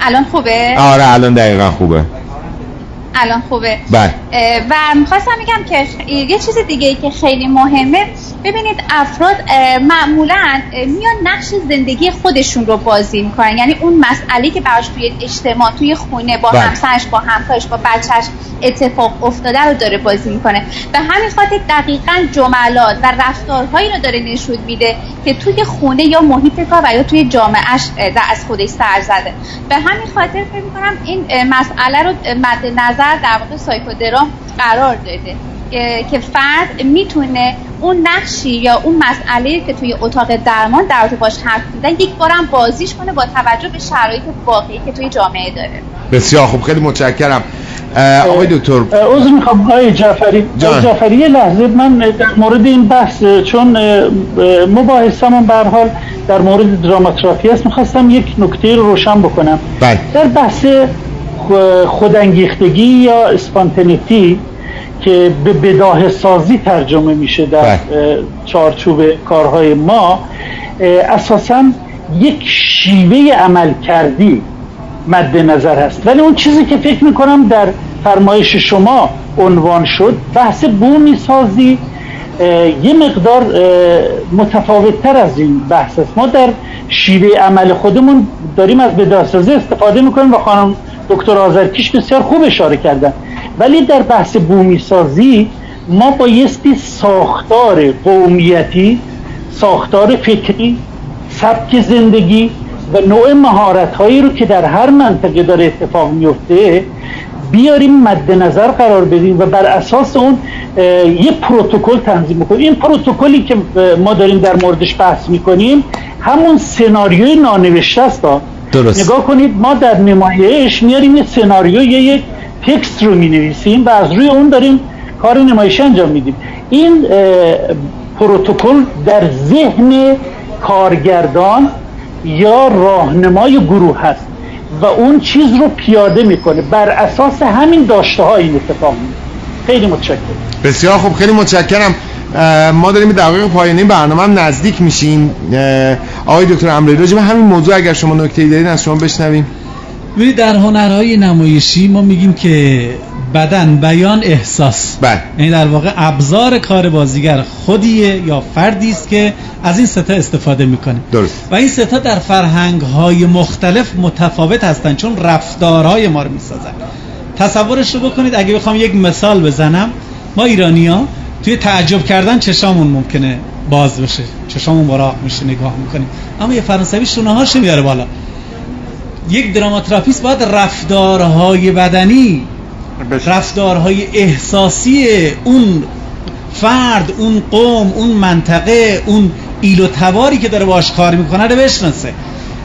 الان خوبه؟ آره الان دقیقا خوبه الان خوبه. بله. و می‌خواستم میگم که یه چیز دیگه ای که خیلی مهمه. ببینید افراد معمولا میان نقش زندگی خودشون رو بازی می‌کنن. یعنی اون مسئله که براش توی اجتماع توی خونه با بله. همسرش با همکارش با بچهش اتفاق افتاده رو داره بازی می‌کنه. و همین خاطر دقیقا جملات و رفتارهایی رو داره نشون میده که توی خونه یا محیط کار و یا توی جامعهش از خودش سر زده. به همین خاطر فکر می‌کنم این مسئله رو مد نظر در واقع سایکودرام قرار داده که فرد می‌تونه اون نقشی یا اون مسئله که توی اتاق درمان در باش حرف می‌زنه یک بارم بازیش کنه با توجه به شرایط واقعی که توی جامعه داره. بسیار خوب خیلی متشکرم. آقای دکتر. عذر می‌خوام. آقای جعفری جعفری یه لحظه من در مورد این بحث چون مباحثمون به حال در مورد دراماتراپی است می‌خواستم یک نکته رو روشن بکنم. بله. در بحث خودانگیختگی یا اسپانتنیتی که به بداه سازی ترجمه میشه در بله. چارچوب کارهای ما اساسا یک شیوه عمل کردی مد نظر هست ولی اون چیزی که فکر می‌کنم در فرمایش شما عنوان شد بحث بومی سازی یه مقدار متفاوت تر از این بحث است ما در شیوه عمل خودمون داریم از بداهسازی استفاده می‌کنیم و خانم دکتر آذرکیش بسیار خوب اشاره کردن. ولی در بحث بومی سازی ما بایستی ساختار قومیتی ساختار فکری سبک زندگی و نوع مهارت هایی رو که در هر منطقه داره اتفاق میفته بیاریم مد نظر قرار بدیم و بر اساس اون یه پروتکل تنظیم کنیم این پروتکلی که ما داریم در موردش بحث می‌کنیم همون سناریوی نانوشته است. درست. نگاه کنید ما در نمایش میاریم یه سناریو یک تکست رو می نویسیم و از روی اون داریم کار نمایشی انجام میدیم. این پروتکل در ذهن کارگردان یا راهنمای گروه هست و اون چیز رو پیاده می‌کنه. بر اساس همین داشته ها این اتفاق میفته خیلی متشکرم. بسیار خوب خیلی متشکرم. ما داریم به دقیق پایانی برنامه هم نزدیک میشیم آقای دکتر امری راجع به همین موضوع اگر شما نکته‌ای دارین از شما بشنویم. ببینید در هنرهای نمایشی ما میگیم که بدن بیان احساس. بله. یعنی در واقع ابزار کار بازیگر خودیه یا فردی است که از این ستا استفاده می‌کنه. درست. و این ستا در فرهنگ های مختلف متفاوت هستند چون رفتارهای ما رو می‌سازن. تصورش رو بکنید اگه بخوام یک مثال بزنم. ما ایرانیا توی تعجب کردن چشامون ممکنه باز بشه. چشامون براق میشه نگاه می‌کنیم. اما یه فرانسوی شونه هاش میاره بالا. یک دراماتراپیست باید رفتارهای بدنی رفتارهای احساسی اون فرد اون قوم اون منطقه اون ایل و تباری که داره باش کار می‌کنه رو بشناسه.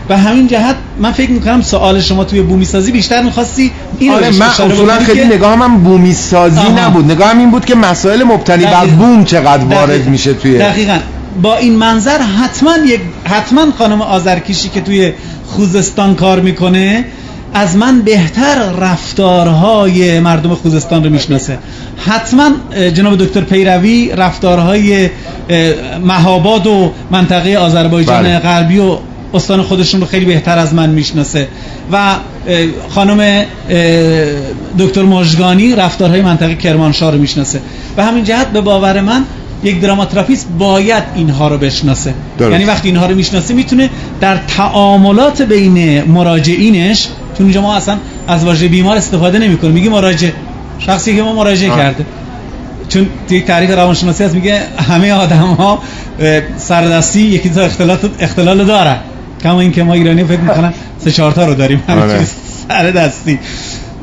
و همین جهت من فکر می‌کنم سوال شما توی بومی سازی بیشتر می‌خواستی این آره من اصولا خیلی که... نگاه من بومی سازی آها. نبود. نگاه هم این بود که مسائل مبتنی بر بوم چقدر وارد میشه توی دقیقا. با این منظر حتما یک حتما خانم آذرکشی که توی خوزستان کار می‌کنه از من بهتر رفتارهای مردم خوزستان رو می‌شناسه. حتما جناب دکتر پیروی رفتارهای مهاباد و منطقه آذربایجان بله. غربی و استان خودشون رو خیلی بهتر از من می‌شناسه. و خانم دکتر مژگانی رفتارهای منطقه کرمانشاه رو می‌شناسه. و همین جهت به باور من یک دراماتراپیست باید اینها رو بشناسه. درست. یعنی وقتی اینها رو می‌شناسه می‌تونه در تعاملات بین مراجعینش چون اینجا ما اصلا از واژه بیمار استفاده نمی‌کنه. میگه مراجع. شخصی که ما مراجعه آه. کرده. چون یک تعریف روانشناسی هست میگه همه آدم ها سردستی یکی تا اختلال اختلال داره. کما اینکه ما ایرانی فکر می‌کنم سه چهار تا رو داریم. همه آره. چیز سردستی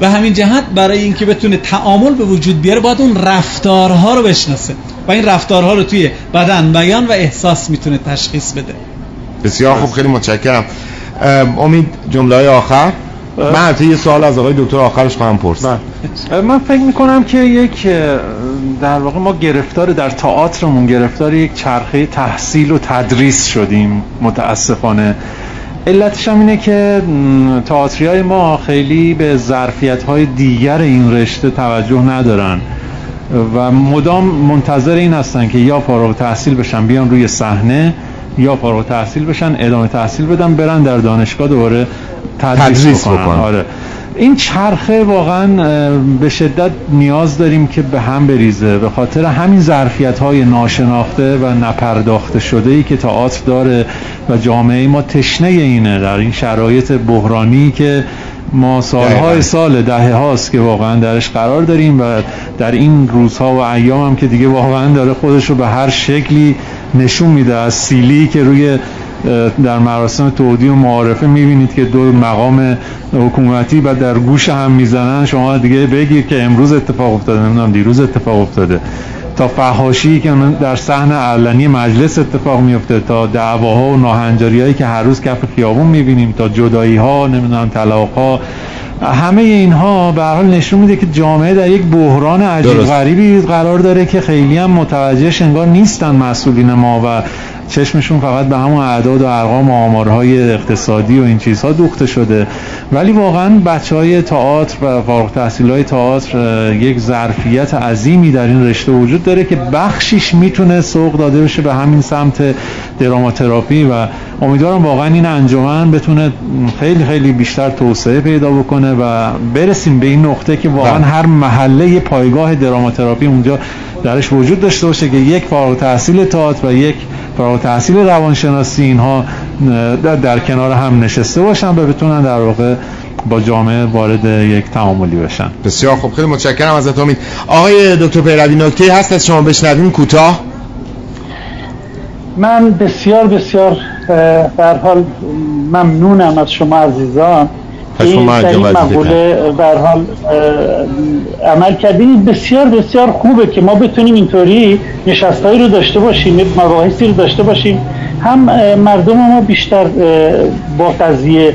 و همین جهت برای اینکه بتونه تعامل به وجود بیاره باید اون رفتارها رو بشناسه و این رفتارها رو توی بدن بیان و احساس می‌تونه تشخیص بده. بسیار خوب خیلی متشکرم. امید جمله های آخر من حتی یه سوال از آقای دکتر آخرش خواهم پرس من فکر می‌کنم که یک در واقع ما گرفتار در تئاترمون گرفتار یک چرخه تحصیل و تدریس شدیم متاسفانه. علتش هم اینه که تئاتری های ما خیلی به ظرفیت های دیگر این رشته توجه ندارن و مدام منتظر این هستن که یا فارغ تحصیل بشن بیان روی صحنه یا فارغ تحصیل بشن ادامه تحصیل بدن برن در دانشگاه دوباره تدریس, تدریس بکنن. بکنن. آره این چرخه واقعا به شدت نیاز داریم که به هم بریزه به خاطر همین ظرفیت های ناشناخته و نپرداخته شده ای که تئاتر داره و جامعه ما تشنه اینه در این شرایط بحرانی که ما سالهای سال دهه هاست که واقعا درش قرار داریم و در این روزها و ایام هم که دیگه واقعا داره خودش رو به هر شکلی نشون میده. از سیلی که روی در مراسم تودی و معارفه می‌بینید که دو مقام حکومتی و در گوش هم می‌زنن. شما دیگه بگیر که امروز اتفاق افتاده نمی‌دونم دیروز اتفاق افتاده. تا فحاشی که در صحن علنی مجلس اتفاق میفته تا دعواها و ناهنجاری هایی که هر روز کف خیابون می‌بینیم تا جدایی ها نمی‌دونم طلاق ها همه اینها به حال نشون میده که جامعه در یک بحران عجیب غریبی قرار داره که خیلی هم متوجهش انگار نیستن مسئولین ما و چشمشون فقط به همون اعداد و ارقام و آمارهای اقتصادی و این چیزها دوخته شده. ولی واقعا بچه های تئاتر و فارغ تحصیل های تئاتر یک ظرفیت عظیمی در این رشته وجود داره که بخشیش می‌تونه سوق داده بشه به همین سمت دراماتراپی و امیدوارم واقعا این انجمن بتونه خیلی خیلی بیشتر توسعه پیدا بکنه و برسیم به این نقطه که واقعا هر محله پایگاه دراماتراپی اونجا درش وجود داشته باشه که یک فارغ تحصیل تئاتر و یک فارغ تحصیل روانشناسی اینها در, در کنار هم نشسته باشن و بتونن در واقع با جامعه وارد یک تعاملی بشن. بسیار خوب. خیلی متشکرم ازت امید. آقای دکتر پیروی نکته هست از شما بشنویم کوتاه. من بسیار بسیار در حال ممنونم از شما عزیزان. این این مقوله در حال عمل کردین بسیار بسیار خوبه که ما بتونیم اینطوری نشستایی رو داشته باشیم مباحثی رو داشته باشیم. هم مردم ما بیشتر با قضیه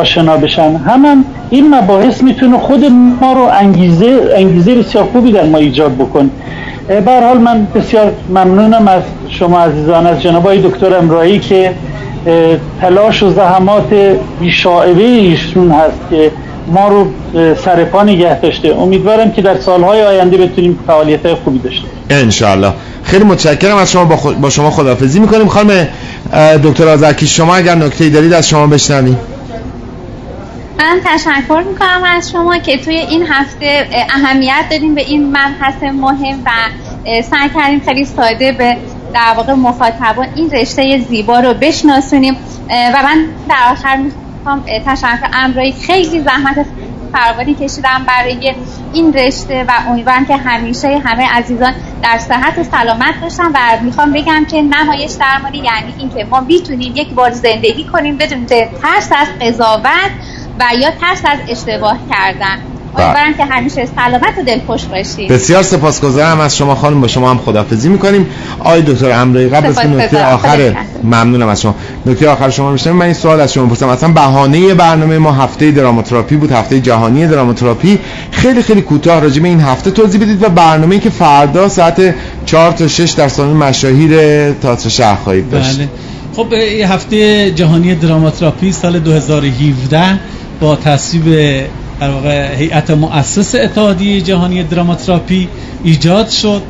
آشنا بشن. هم, هم این مباحث می‌تونه خود ما رو انگیزه انگیزه بسیار خوبی در ما ایجاد بکن. به حال من بسیار ممنونم از شما عزیزان از جناب دکتر امرایی که تلاش و زحمات بیشاعبه ایشون هست که ما رو سر پا نگه داشته. امیدوارم که در سالهای آینده بتونیم فعالیت های خوبی داشته انشالله خیلی متشکرم از شما با, با شما خدافزی می‌کنیم. خانم دکتر آزرکی شما اگر نکته دارید از شما بشنویم. من تشکر می‌کنم از شما که توی این هفته اهمیت دادیم به این مبحث مهم و سعی کردیم خیلی ساده به در واقع مخاطبان این رشته زیبا رو بشناسونیم. و من در آخر می‌خوام تشکر امرایی خیلی زحمت فراوانی کشیدم برای این رشته و امیدوارم که همیشه همه عزیزان در صحت و سلامت باشن و می‌خوام بگم که نمایش درمانی یعنی اینکه ما می‌تونیم یک بار زندگی کنیم بدون ترس از قضاوت و یا ترس از اشتباه کردن. امیدوارم که همیشه سلامت و دلخوش باشید بسیار سپاسگزارم از شما خانم با شما هم خدافظی می‌کنیم. آقای دکتر امرایی قبل از نکته آخر ممنونم از شما. نکته آخر شما میشنم من این سوال از شما پرسیدم اصلا بهانه برنامه ما هفته دراماتراپی بود هفته جهانی دراماتراپی. خیلی خیلی کوتاه راجع به این هفته توضیح بدید و برنامه‌ای که فردا ساعت 4 تا 6 در سالن مشاهیر تئاتر شهر خواهید داشت. بله. خب این هفته جهانی دراماتراپی سال 2017 با تصویب در واقع هیئت مؤسس اتحادیه جهانی دراماتراپی ایجاد شد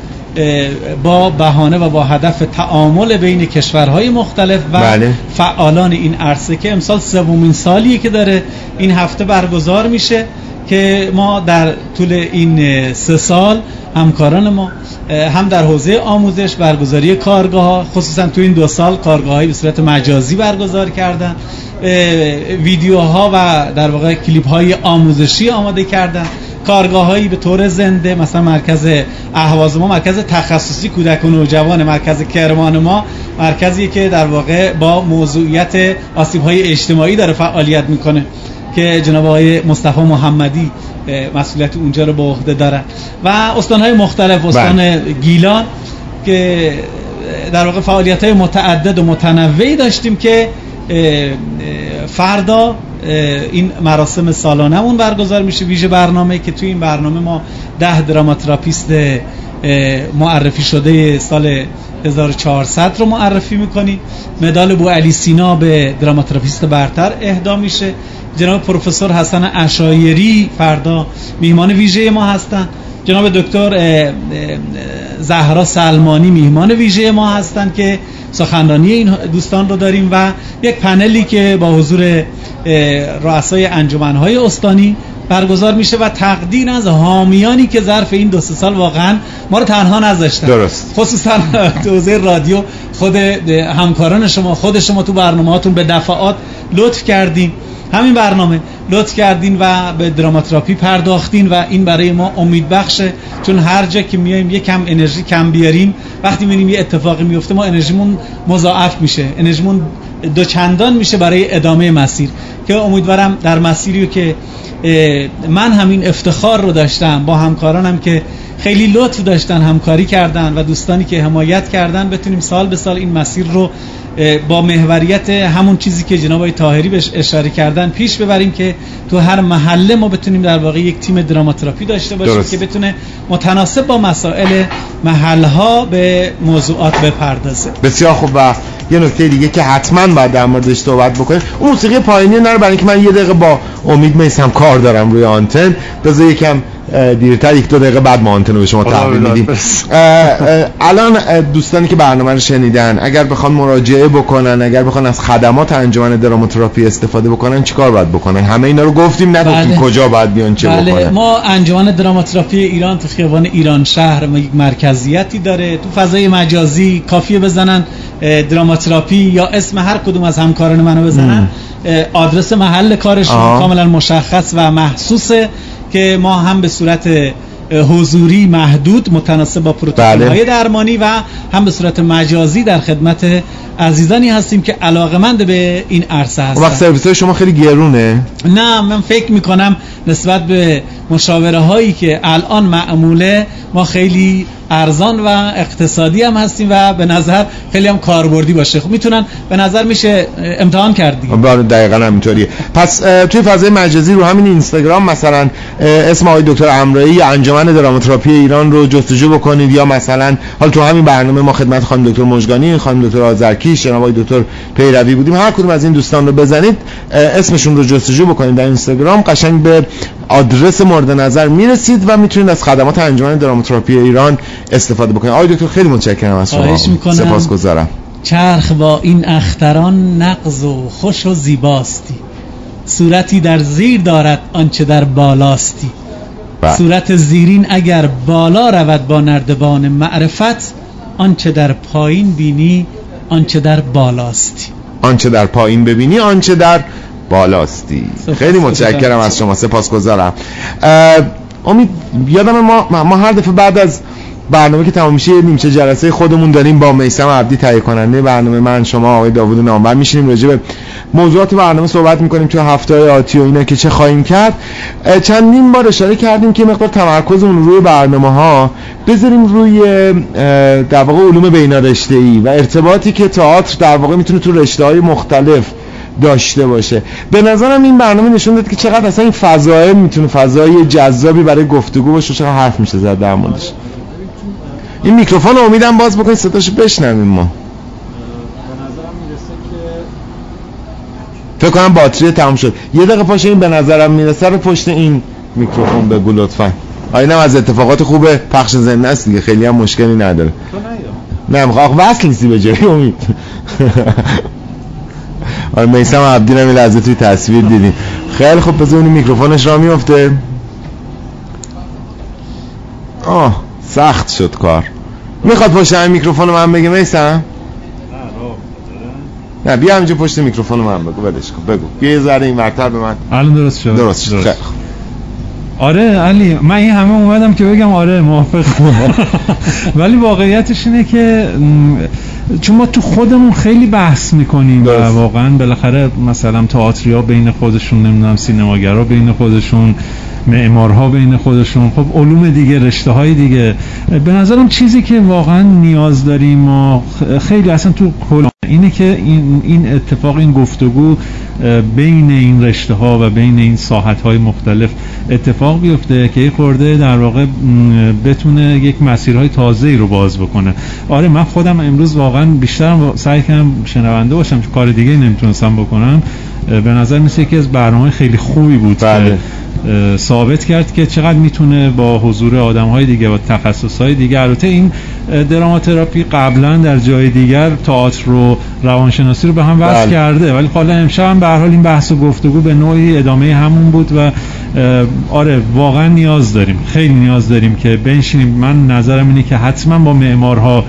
با بهانه و با هدف تعامل بین کشورهای مختلف و بله. فعالان این عرصه که امسال سومین سالیه که داره این هفته برگزار میشه که ما در طول این سه سال همکاران ما هم در حوزه آموزش برگزاری کارگاه ها خصوصا تو این دو سال کارگاه به صورت مجازی برگزار کردن ویدیوها و در واقع کلیپ های آموزشی آماده کردن. کارگاه هایی به طور زنده مثلا مرکز اهواز ما مرکز تخصصی کودک و نوجوان مرکز کرمان ما مرکزی که در واقع با موضوعیت آسیب های اجتماعی داره فعالیت می‌کنه. که جناب آقای مصطفی محمدی مسئولیت اونجا رو به عهده دارن و استان های مختلف استان بله. گیلان که در واقع فعالیت های متعدد و متنوعی داشتیم که فردا این مراسم سالانمون برگزار میشه ویژه برنامه که توی این برنامه ما ده دراماتراپیست معرفی شده سال 1400 رو معرفی می‌کنیم مدال بو علی سینا به دراماتراپیست برتر اهدا میشه. جناب پروفسور حسن اشایری فردا میهمان ویژه ما هستن. جناب دکتر زهرا سلمانی میهمان ویژه ما هستن که سخنرانی این دوستان رو داریم و یک پنلی که با حضور رؤسای انجمنهای استانی برگزار میشه و تقدیر از حامیانی که ظرف این دو سال واقعا ما رو تنها نذاشتن. درست. خصوصا تو رادیو خود همکاران شما خود شما تو برنامه هاتون به دفعات لطف کردین. همین برنامه لطف کردین و به دراماتراپی پرداختین و این برای ما امید بخشه. چون هر جا که میایم یه کم انرژی کم بیاریم. وقتی می‌بینیم یه اتفاقی میفته ما انرژیمون مضاعف میشه. انرژیمون دو چندان میشه برای ادامه مسیر. که امیدوارم در مسیری که من همین افتخار رو داشتم با همکارانم که خیلی لطف داشتن همکاری کردن و دوستانی که حمایت کردن. بتونیم سال به سال این مسیر رو با محوریت همون چیزی که جناب آقای طاهری بهش اشاره کردن پیش ببریم که تو هر محله ما بتونیم در واقع یک تیم دراماتراپی داشته باشیم درست. که بتونه متناسب با مسائل محلها به موضوعات بپردازه. بسیار خوب و یه نکته دیگه که حتما باید در موردش صحبت بکنیم. اون موسیقی پایینی نره برای اینکه من یه دقیقه با امید میسم کار دارم روی آنتن. بذار یکم دیرتر یک دو دقیقه بعد ما آنتن به شما تحویل میدیم. الان دوستانی که برنامه رو شنیدن اگر بخوان مراجعه بکنن اگر بخوان از خدمات انجمن دراماتراپی استفاده بکنن چیکار باید بکنن؟ همه اینا رو گفتیم نگفتیم بله. کجا باید بیان چه بله. بکنن؟ ما انجمن دراماتراپی ایران تو خیابان ایران شهر ما یک مرکزیتی داره. تو فضای مجازی کافیه بزنن دراماتراپی یا اسم هر کدوم از همکاران منو بزنن. آدرس محل کارشون کاملا مشخص و محسوسه که ما هم به صورت حضوری محدود متناسب با پروتکل های بله. درمانی و هم به صورت مجازی در خدمت عزیزانی هستیم که علاقمند به این عرصه هستن وقت سرویس های شما خیلی گرونه نه من فکر می‌کنم نسبت به مشاوره هایی که الان معموله ما خیلی ارزان و اقتصادی هم هستیم و به نظر خیلی هم کاربردی باشه. خب می‌تونن به نظر میشه امتحان کرد دیگه بله دقیقا همینطوریه. پس توی فضای مجازی رو همین اینستاگرام مثلا اسم آقای دکتر امرایی انجمن دراماتراپی ایران رو جستجو بکنید یا مثلا حالا تو همین برنامه ما خدمت خانم دکتر مجگانی خانم دکتر آذرکی جناب آقای دکتر پیروی بودیم. هر کدوم از این دوستان رو بزنید اسمشون رو جستجو بکنید در اینستاگرام. قشنگ به آدرس مورد نظر می‌رسید و می‌تونید از خدمات انجمن دراماتراپی ایران استفاده بکنید. آقای دکتر خیلی متشکرم از شما. سپاسگزارم. چرخ با این اختران نقض و خوش و زیباستی. صورتی در زیر دارد آنچه در بالاستی. با. صورت زیرین اگر بالا رود با نردبان معرفت آنچه در پایین بینی آنچه در بالاستی. آنچه در پایین ببینی آنچه در بالاستی خیلی متشکرم از شما. سپاسگزارم. امید یادم ما ما هر دفعه بعد از برنامه که تمام میشه نیمچه جلسه خودمون داریم با میسم عبدی تهیه کننده برنامه من شما آقای داوود نامور میشینیم راجع به موضوعات برنامه صحبت می‌کنیم تو هفته های آتی و اینا که چه خواهیم کرد. چندین بار اشاره کردیم که مقدار تمرکزمون روی برنامه ها بذاریم روی در واقع علوم بین رشته ای و ارتباطی که تئاتر در واقع می‌تونه تو رشته های مختلف داشته باشه. به نظرم این برنامه نشون داد که چقدر اصلا این فضایل می‌تونه فضای جذابی برای گفتگو باشه چقدر حرف میشه زد در موردش. این میکروفون امیدم باز بکنید صداشو بشنویم ما. فکر کنم باتری تمام شد. یه دقیقه پاشه این به نظرم می‌رسه رو پشت این میکروفون بگو لطفا. آینم از اتفاقات خوب پخش زنده است دیگه خیلی هم مشکلی نداره. نه می‌خواه وصل نیستی به جایی امید. آره میسم عبدی نمی لحظه توی تصویر دیدیم. خیلی خوب بذار میکروفونش را میفته آه سخت شد کار. می‌خواد پشت این میکروفون من بگه میسم نه بیا همینجا پشت میکروفون من بگو بدش کن بگو. بیا یه ذره این مرتب به من. الان درست شد. درست شد درست. آره علی من این همه اومدم که بگم آره موافق. ولی واقعیتش اینه که چون ما تو خودمون خیلی بحث می‌کنیم. و واقعا بالاخره مثلا تئاتریا بین خودشون نمی‌دونم سینماگرا بین خودشون معمارها بین خودشون. خب علوم دیگه رشته های دیگه. به نظرم چیزی که واقعا نیاز داریم ما خیلی اصلا تو کل اینه که این, این اتفاق این گفتگو بین این رشته ها و بین این ساحت های مختلف اتفاق بیفته که خورده در واقع بتونه یک مسیرهای تازه رو باز بکنه آره من خودم امروز واقعا بیشتر سعی کردم شنونده باشم کار دیگه نمی‌تونستم بکنم به نظر مثل یکی از برنامه خیلی خوبی بود بله. ثابت کرد که چقدر می‌تونه با حضور آدم های دیگه و تخصص های دیگه البته این دراماتراپی قبلا در جای دیگر تئاتر رو روانشناسی رو به هم وصل بله. کرده ولی حالا امشب هم به هر حال این بحث و گفتگو به نوعی ادامه همون بود و آره واقعا نیاز داریم خیلی نیاز داریم که بنشینیم من نظرم اینه که حتما با معمارها.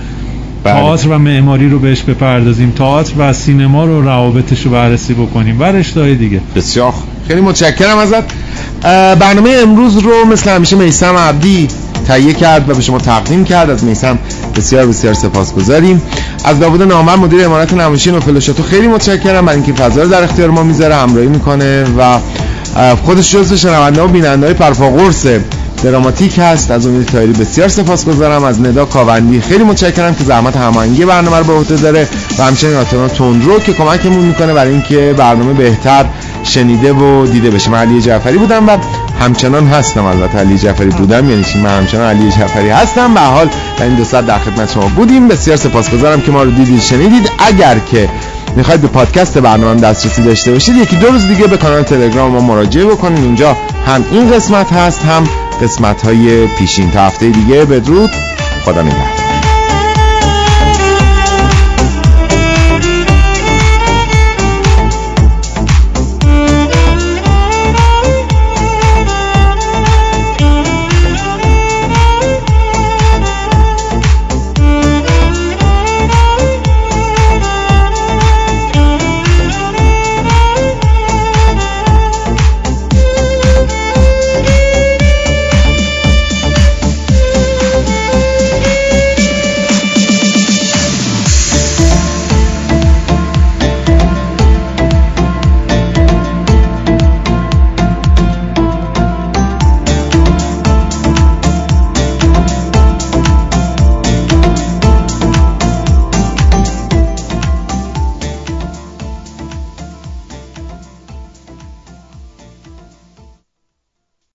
تئاتر و معماری رو بهش بپردازیم. تئاتر و سینما رو روابطش رو بررسی بکنیم. و رشته دیگه. بسیار خیلی متشکرم ازت. برنامه امروز رو مثل همیشه میسم عبدی تهیه کرد و به شما تقدیم کرد. از میسم بسیار بسیار سپاسگزاریم. از داوود نامور مدیر امارت نمایشین و فلوشاتو خیلی متشکرم برای اینکه فضا رو در اختیار ما می‌ذاره همراهی می‌کنه و خودش جزو شنونده و بیننده های پرفاقرس دراماتیک هست. از امید تایری بسیار سپاسگزارم. از ندا کاوندی خیلی متشکرم که زحمت هماهنگی برنامه رو به عهده داره و همچنین آتنا تندرو که کمکمون می‌کنه برای اینکه برنامه بهتر شنیده و دیده بشه. من علی جعفری بودم و همچنان هستم البته. علی جعفری بودم یعنی چی؟ من همچنان علی جعفری هستم. به حال در این دو ساعت در خدمت شما بودیم. بسیار سپاسگزارم که ما رو دیدید شنیدید. اگر که می‌خواید به پادکست برنامه دسترسی داشته باشید یکی دو روز دیگه به کانال تلگرام ما مراجعه بکنید اونجا هم این قسمت هست هم قسمت های پیشین تا هفته دیگه. بدرود. خدا نگهدار.